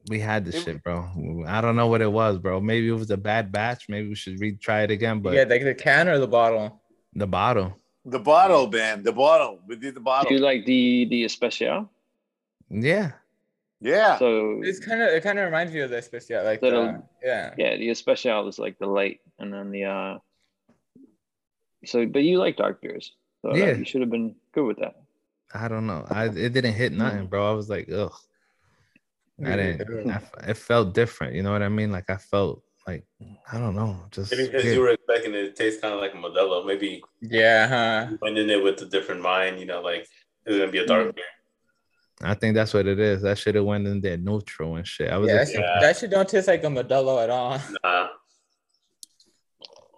We had this It- shit, bro. I don't know what it was, bro. Maybe it was a bad batch. Maybe we should retry it again. But yeah, like the can or the bottle. the bottle, The bottle, man. The bottle. We did the do bottle. you like the the especial? yeah. yeah. So It's kind of it kind of reminds me of the especial, like Little- the, yeah. yeah, the especial is like the light, and then the uh. So, but you like dark beers, so Yeah. you should have been good with that. I don't know. I it didn't hit mm. nothing, bro. I was like, ugh. I didn't. I f it felt different. You know what I mean? Like I felt like I don't know. Just Maybe because weird. you were expecting it to taste kind of like a Modelo. Maybe Yeah, huh? you went in it with a different mind, you know, like it's gonna be a dark mm. beer. I think that's what it is. That should have went in there neutral and shit. I was. Yeah, that ex- shit, Yeah. that shit don't taste like a Modelo at all. Nah.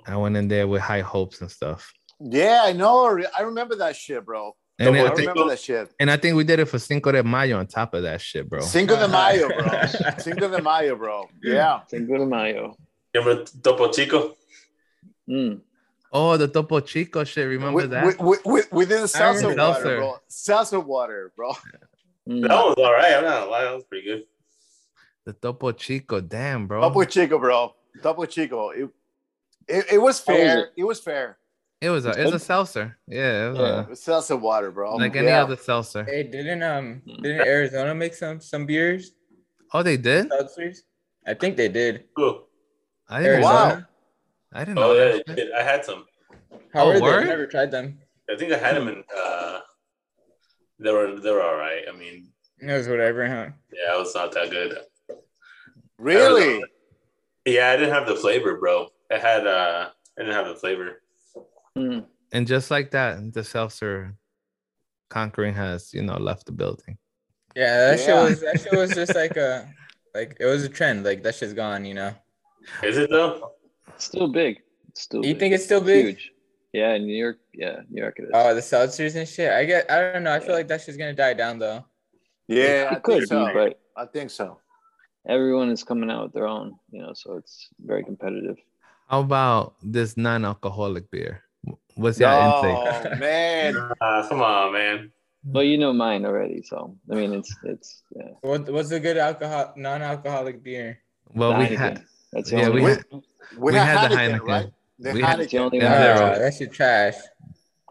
I went in there with high hopes and stuff. Yeah, I know. I remember that shit, bro. And Double I I think, remember that shit. and I think we did it for Cinco de Mayo on top of that shit, bro. Cinco de Mayo, bro. Cinco de Mayo, bro. Yeah. Cinco de Mayo. You remember Topo Chico? Mm. Oh, the Topo Chico shit. Remember We, that? we, we, we, we did salsa water, seltzer. bro. Salsa water, bro. Mm. That was all right. I'm not gonna lie, that was pretty good. The Topo Chico. Damn, bro. Topo Chico, bro. Topo Chico. It, it, it was How was fair. it? It was fair. It was a it was a seltzer. Yeah, it was Yeah. It was salsa water, bro. like any Yeah. other seltzer. Hey, didn't um didn't Arizona make some some beers? Oh, they did. Seltzers? I think they did. Cool. I didn't. Wow. I didn't know Oh yeah, that. did. I had some. How Oh, were they? I've never tried them. I think I had them in. uh They were they were all right. I mean, It was whatever, huh? yeah, it was not that good. Really? Yeah, I didn't have the flavor, bro. It had uh, I didn't have the flavor. Mm. And just like that, the seltzer Conquering has, you know, left the building. Yeah, that shit was that shit was just like a like it was a trend. Like that shit's gone, you know. Is it though? It's still big. It's still. You big. think it's still big? Huge. Yeah, in New York. Yeah, New York it is. Oh, the seltzers and shit. I get. I don't know. I feel like that shit's gonna die down though. Yeah, I it could think be, so. but I think so. everyone is coming out with their own. You know, so it's very competitive. How about this non-alcoholic beer? What's your intake? No, man. Uh, come on, man. Well, you know mine already, so I mean, it's it's yeah. What What's a good alcohol non-alcoholic beer? Well, we had That's the yeah, only we had, We, We had, had the Heineken, Heineken. right? The We had- the only one. zero. That shit trash.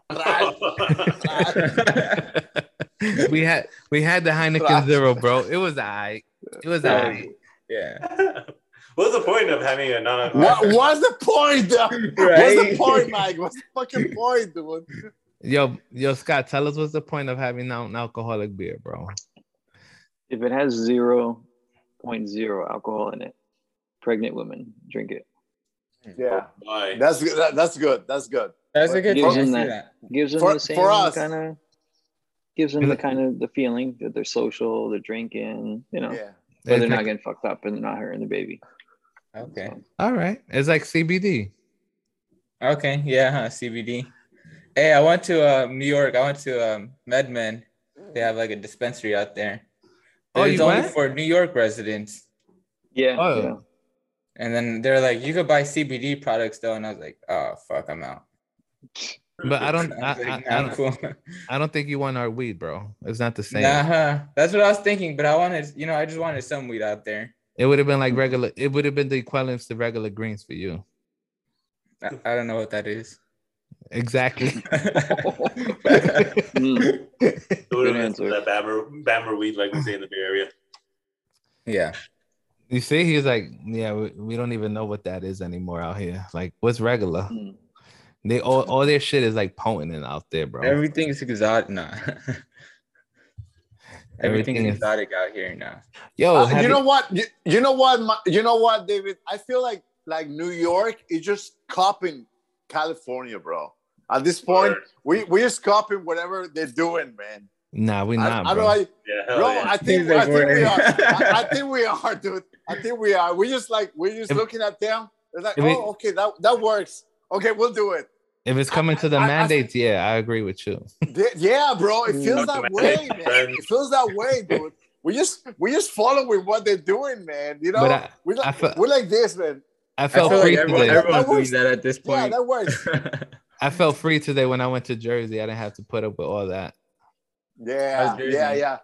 we had we had the Heineken Zero, bro. It was I. It was I. yeah. What's the point of having a non What, what's the point? though? What's the point, Mike? What's the fucking point, dude? Yo, yo, Scott, tell us what's the point of having non-alcoholic beer, bro? If it has zero point zero alcohol in it, pregnant women drink it. Yeah, Why? that's. That, that's good. That's good. That's a good. Gives them that- that. Gives them For- the same for us. kind of. Gives them the kind of the feeling that they're social, they're drinking, you know, Yeah. but they're not getting fucked up and they're not hurting the baby. Okay. All right. It's like CBD. Okay. Yeah. Huh, CBD. Hey, I went to uh, New York. I went to um, MedMen. They have like a dispensary out there. Oh, It's you only went? for New York residents. yeah, Oh. yeah. And then they're like, you could buy CBD products though, and I was like, oh fuck, I'm out. But I don't I I, like, I, I don't cool. I don't think you want our weed, bro. It's not the same. Nah, huh. that's what I was thinking. But I wanted, you know, I just wanted some weed out there. It would have been like regular, it would have been the equivalent to regular greens for you. I, I don't know what that is. Exactly. Mm. It would have been that bammer, bammer weed, like we say in the Bay Area. yeah. You see, he's like, yeah, we, we don't even know what that is anymore out here. Like, what's regular? Mm. They all, all their shit is like potent out there, bro. Everything is exotic. Nah. Everything Everything is is- exotic out here now. Yo, Uh, have you know what? You, you know what? Ma- You know what, David? I feel like like New York is just copying California, bro. At this point, Word. we we just copying whatever they're doing, man. Nah, we I, not, I bro. don't know. Yeah, Bro, yeah. I think, He's like, I think we are. I, I think we are, dude. I think we are. We just like we're just If- looking at them. It's like, if it- oh, okay, that that works. Okay, we'll do it. If it's coming to the I- I- mandates, yeah, I agree with you. Yeah, bro, it feels that Mm. way, man. It feels that way, dude. We just we just following what they're doing, man. You know, But I- we like, I feel- we're like this, man. I I felt feel free like everyone, today. everyone's That works. doing that at this point. Yeah, point. that works. I felt free today when I went to Jersey. I didn't have to put up with all that. Yeah, yeah, yeah.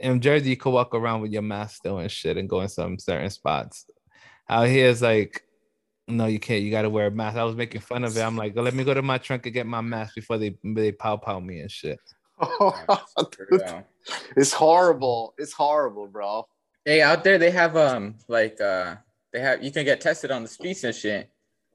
In Jersey, you could walk around with your mask still and shit and go in some certain spots. Out here, it's like, no, you can't. You got to wear a mask. I was making fun of it. I'm like, let me go to my trunk and get my mask before they they pow pow me and shit. For it's horrible. It's horrible, bro. Hey, out there they have um like uh they have you can get tested on the streets and shit.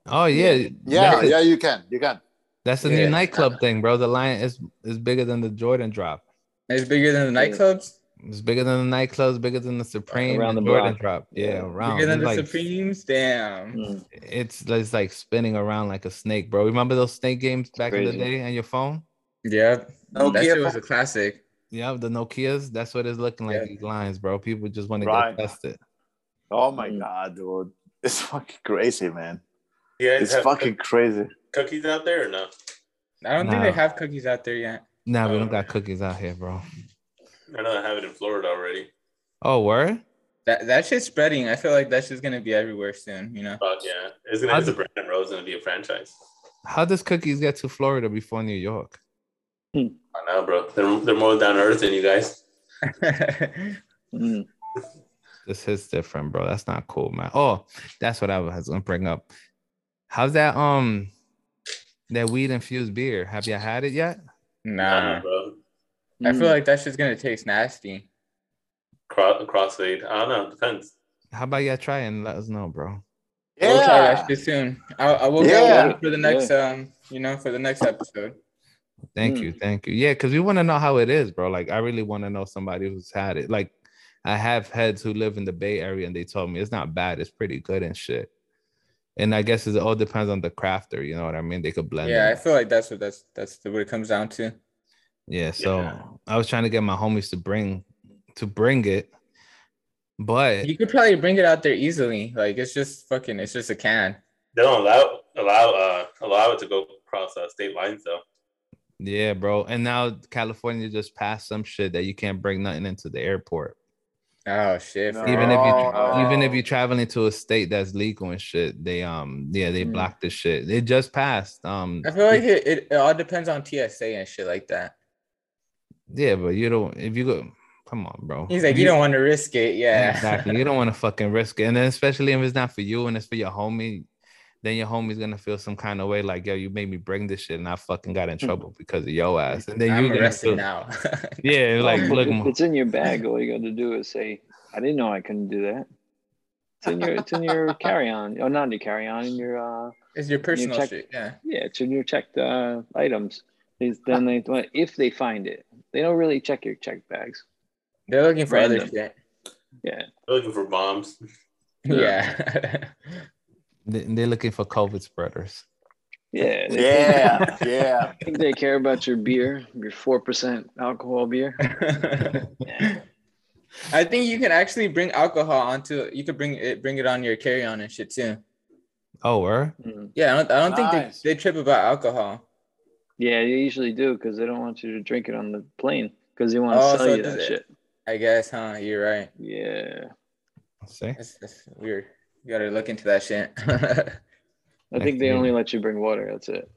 Oh yeah, Yeah, That's, yeah, you can. You can. that's the Yeah. new nightclub thing, bro. The line is is bigger than the Jordan drop. It's bigger than the Yeah. nightclubs, It's bigger than the nightclubs, bigger than the Supreme Around the Jordan block. drop. Yeah, Yeah. around. bigger than It's the like, Supremes. Damn. Mm. it's it's like spinning around like a snake, bro. Remember those snake games back in the day on your phone? Yeah, Nokia that shit was a classic. Yeah, the Nokias. That's what it's looking like. Yeah. These lines, bro. People just want to Right. get tested. Oh my Mm. god, dude. It's fucking crazy, man. Yeah, It's have fucking crazy. cookies out there or no? I don't think they have cookies out there yet. Nah, we Oh, don't got cookies out here, bro. I know I have it in Florida already. Oh, where? That that shit's spreading. I feel like that's just gonna be everywhere soon. You know. But yeah, it's gonna How's it's a brand, bro. It's gonna be a franchise. How does cookies get to Florida before New York? I know, bro. They're they're more down to earth than you guys. Mm. This is different, bro. That's not cool, man. Oh, that's what I was gonna bring up. How's that um that weed infused beer? Have you had it yet? nah. bro. I Mm. feel like that's just gonna taste nasty. Cross crossfade. I don't know. Depends. How about you try and let us know, bro? Yeah. We'll try that shit soon. I, I will Yeah. get one for the next um, you know, for the next episode. Thank Mm. you, thank you. Yeah, because we want to know how it is, bro. Like, I really want to know somebody who's had it. Like, I have heads who live in the Bay Area, and they told me it's not bad. It's pretty good and shit. And I guess it all depends on the crafter. You know what I mean? They could blend. Yeah, I feel like that's what that's that's what it comes down to. Yeah, so Yeah. I was trying to get my homies to bring to bring it, but You could probably bring it out there easily. Like it's just fucking. It's just a can. They don't allow allow uh allow it to go across uh, state lines though. yeah, bro. And now California just passed some shit that you can't bring nothing into the airport. Oh shit! No. Even if you Oh. even if you're traveling to a state that's legal and shit, they um yeah they Mm. blocked the shit. It just passed. Um I feel like it, it, it all depends on TSA and shit like that. Yeah, but you don't if you go come on, bro. He's like, you don't want to risk it, yeah. exactly. You don't want to fucking risk it. And then especially if it's not for you and it's for your homie, then your homie's gonna feel some kind of way like, yo, you made me bring this shit and I fucking got in trouble because of your ass. And then I'm you gonna arrested feel, now. Yeah, like look, if it's in your bag. All you got to do is say, "I didn't know I couldn't do that." It's in your it's in your carry on. Oh, not in your carry on. In your uh, it's your personal check- shit, yeah. yeah, it's in your checked uh items. These then they if they find it, they don't really check your check bags. They're looking for other shit. Yeah, They're looking for bombs. Yeah. they- they're looking for COVID spreaders. yeah, they, Yeah, yeah. I think they care about your beer, your four percent alcohol beer. I think you can actually bring alcohol onto you could bring it bring it on your carry on and shit too. Oh, where? Mm. Yeah, I don't, I don't Nice. think they, they trip about alcohol. Yeah, they usually do because they don't want you to drink it on the plane because they want to Oh, sell so you that it- shit. I guess, huh? You're right. Yeah, See? That's, that's weird. You gotta look into that shit. I think they only let you bring water. That's it.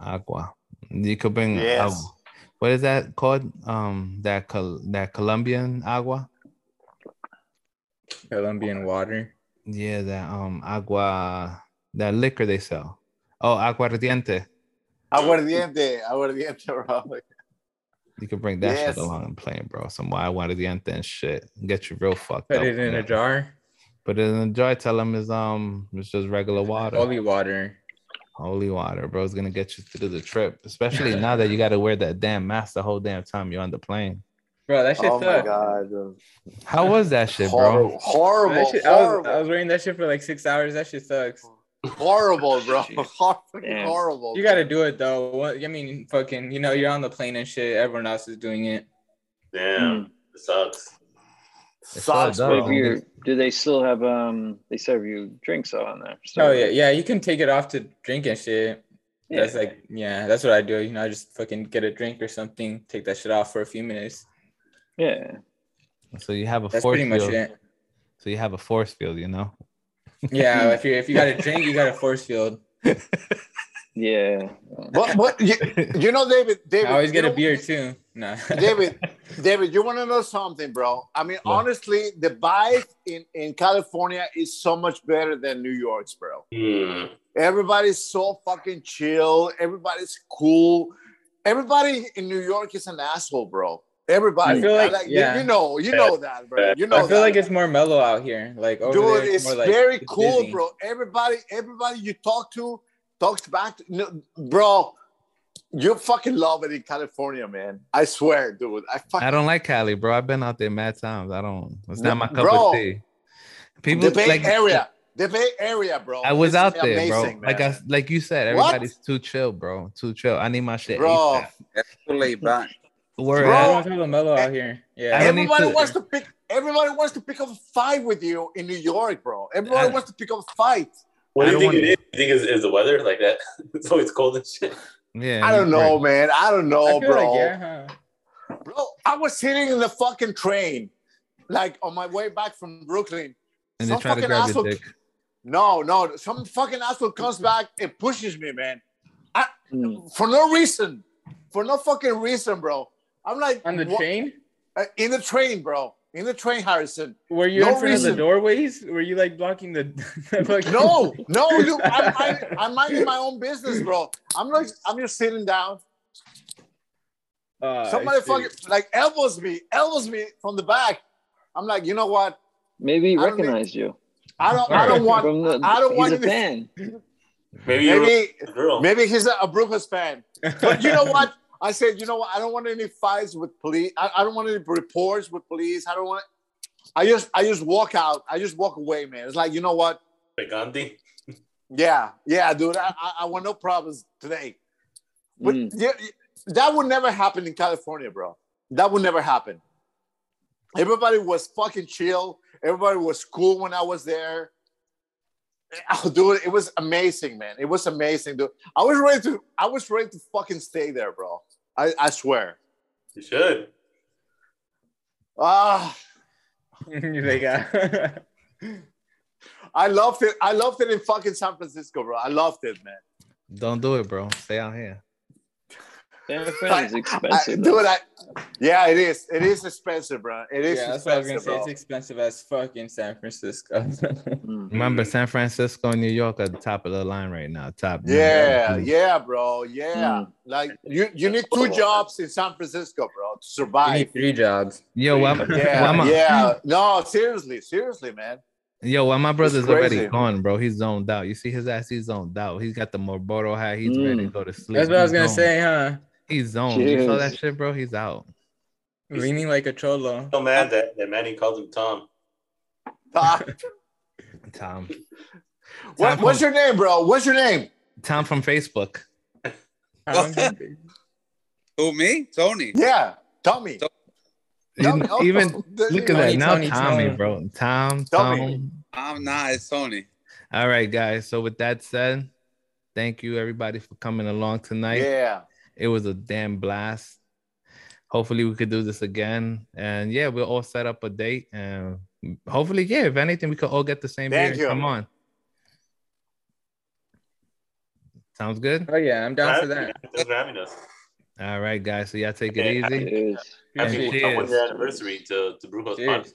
Agua. You could bring Yes. agua. What is that called? Um, that Col- that Colombian agua. Colombian water. Yeah, that um agua, that liquor they sell. Oh, aguardiente. Aguardiente, aguardiente, bro. You can bring that Yes. shit along and plane, bro. Some aguardiente and shit. Get you real fucked Put up. it in yeah. a jar. Put it in a jar. Tell them is um it's just regular water. Holy water. Holy water, bro. It's gonna get you through the trip, especially now that you got to wear that damn mask the whole damn time you're on the plane. Bro, that shit Oh my sucks. god. How was that shit, bro? horrible, That shit, I, was, horrible, I was wearing that shit for like six hours. That shit sucks. Horrible, bro. Fucking Damn. horrible. You gotta do it though. What, I mean, fucking, you know, you're on the plane and shit. Everyone else is doing it. Damn, it sucks. Sucks, so But you're, do they still have um? They serve you drinks on there. Oh yeah, yeah. You can take it off to drink and shit. yeah. That's like, yeah, that's what I do. You know, I just fucking get a drink or something, take that shit off for a few minutes. yeah. So you have a That's force pretty much field. it. So you have a force field, you know. Yeah, if you if you got a drink, you got a force field. Yeah. But, but you, you know, David, David, I always get a know- beer too. No. David, David, you want to know something, bro? I mean, Yeah. honestly, the vibe in, in California is so much better than New York's, bro. Hmm. Everybody's so fucking chill. Everybody's cool. Everybody in New York is an asshole, bro. Everybody. I feel like- you- yeah. you, know, you know that, bro. You know I feel that. like it's more mellow out here. Like over there, Dude, it's more like very it's cool, busy. bro. Everybody, everybody you talk to talks back to no, bro. You fucking love it in California, man. I swear, dude. I fucking I don't like Cali, bro. I've been out there mad times. I don't. It's not my cup Bro, of tea. People the Bay like Area. The Bay Area, bro. I was It's out there, amazing, bro. Like I man. like you said, What? everybody's too chill, bro. Too chill. I need my shit. Bro, ASAP. That's too laid back. Word Bro. at. Everyone's hella mellow out here. Yeah. I don't need everybody wants to pick. Everybody wants to pick up a fight with you in New York, bro. Everybody wants to pick up a fight. What do you think it is? You think is, is the weather like that? it's always cold and shit. Yeah. I don't know, right. man. I don't know, feel bro. like yeah, huh? Bro, I was sitting in the fucking train, like on my way back from Brooklyn. And Some try to fucking grab asshole- dick. No, no, some fucking asshole comes back and pushes me, man. I, Mm. for no reason, for no fucking reason, bro. I'm like On the what- train? uh, in the train, bro. In the train, Harrison. Were you No in front of the doorways? Were you like blocking the, the fucking- No, no, you. I'm, minding, I'm minding my own business, bro. I'm like, I'm just sitting down. Uh, Somebody fucking like elbows me, elbows me from the back. I'm like, you know what? Maybe he I don't need- recognized you. I don't, I don't want. From the, I don't he's want a fan. Maybe Maybe, a girl. maybe he's a, a Brooklyn fan. But you know what? I said, you know what? I don't want any fights with police. I, I don't want any reports with police. I don't want. I just, I just walk out. I just walk away, man. It's like, you know what? Like Gandhi. Yeah, yeah, dude. I, I, I want no problems today. But Mm. yeah, that would never happen in California, bro. That would never happen. Everybody was fucking chill. Everybody was cool when I was there. Oh, dude, it was amazing, man. It was amazing, dude. I was ready to. I was ready to fucking stay there, bro. I, I swear. You should. Ah, they got. I loved it. I loved it in fucking San Francisco, bro. I loved it, man. Don't do it, bro. Stay out here. San Fran is I, expensive. though. dude, I, yeah, it is. It is expensive, bro. It is yeah, that's what I was gonna say. It's expensive as fuck in San Francisco. Mm. Remember, San Francisco and New York are the top of the line right now. Top. Yeah, yeah, bro. Yeah, Mm. like you, you need two jobs in San Francisco, bro, to you survive. need three jobs. Yo, why, Yeah, why my, yeah. No, seriously, seriously, man. Yo, why my brother's already gone, bro? He's zoned out. You see his ass? He's zoned out. He's got the Marlboro hat. He's ready to Mm. go to sleep. That's what I was gonna zoned. say, huh? He's zoned. You saw that shit, bro? He's out. Leaning like a cholo. So mad that, that Manny called him Tom. Ah, Tom. what, Tom what's from, your name, bro? What's your name? Tom from Facebook. Who me? Tony. Yeah, Tommy. So- Tommy. Even, Oh, even the- look at Tony, that. Now Tony, Tommy, Tony. bro. Tom, Tommy. Tom. I'm not. It's Tony. All right, guys. So with that said, thank you everybody for coming along tonight. Yeah. It was a damn blast. Hopefully we could do this again. And yeah, we'll all set up a date. And hopefully, yeah, if anything, we could all get the same beer Thank and you. come on. Sounds good. Oh yeah, I'm down for that. Thanks for having us. All right, guys. So y'all take it Okay, easy. Cheers. Happy Cheers. one year anniversary to, to Brujos Cheers. Podcast.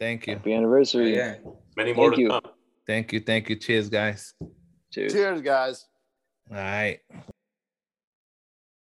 Thank you. Happy anniversary. yeah. Many more Thank to you. come. Thank you. Thank you. Cheers, guys. Cheers. Cheers, guys. All right.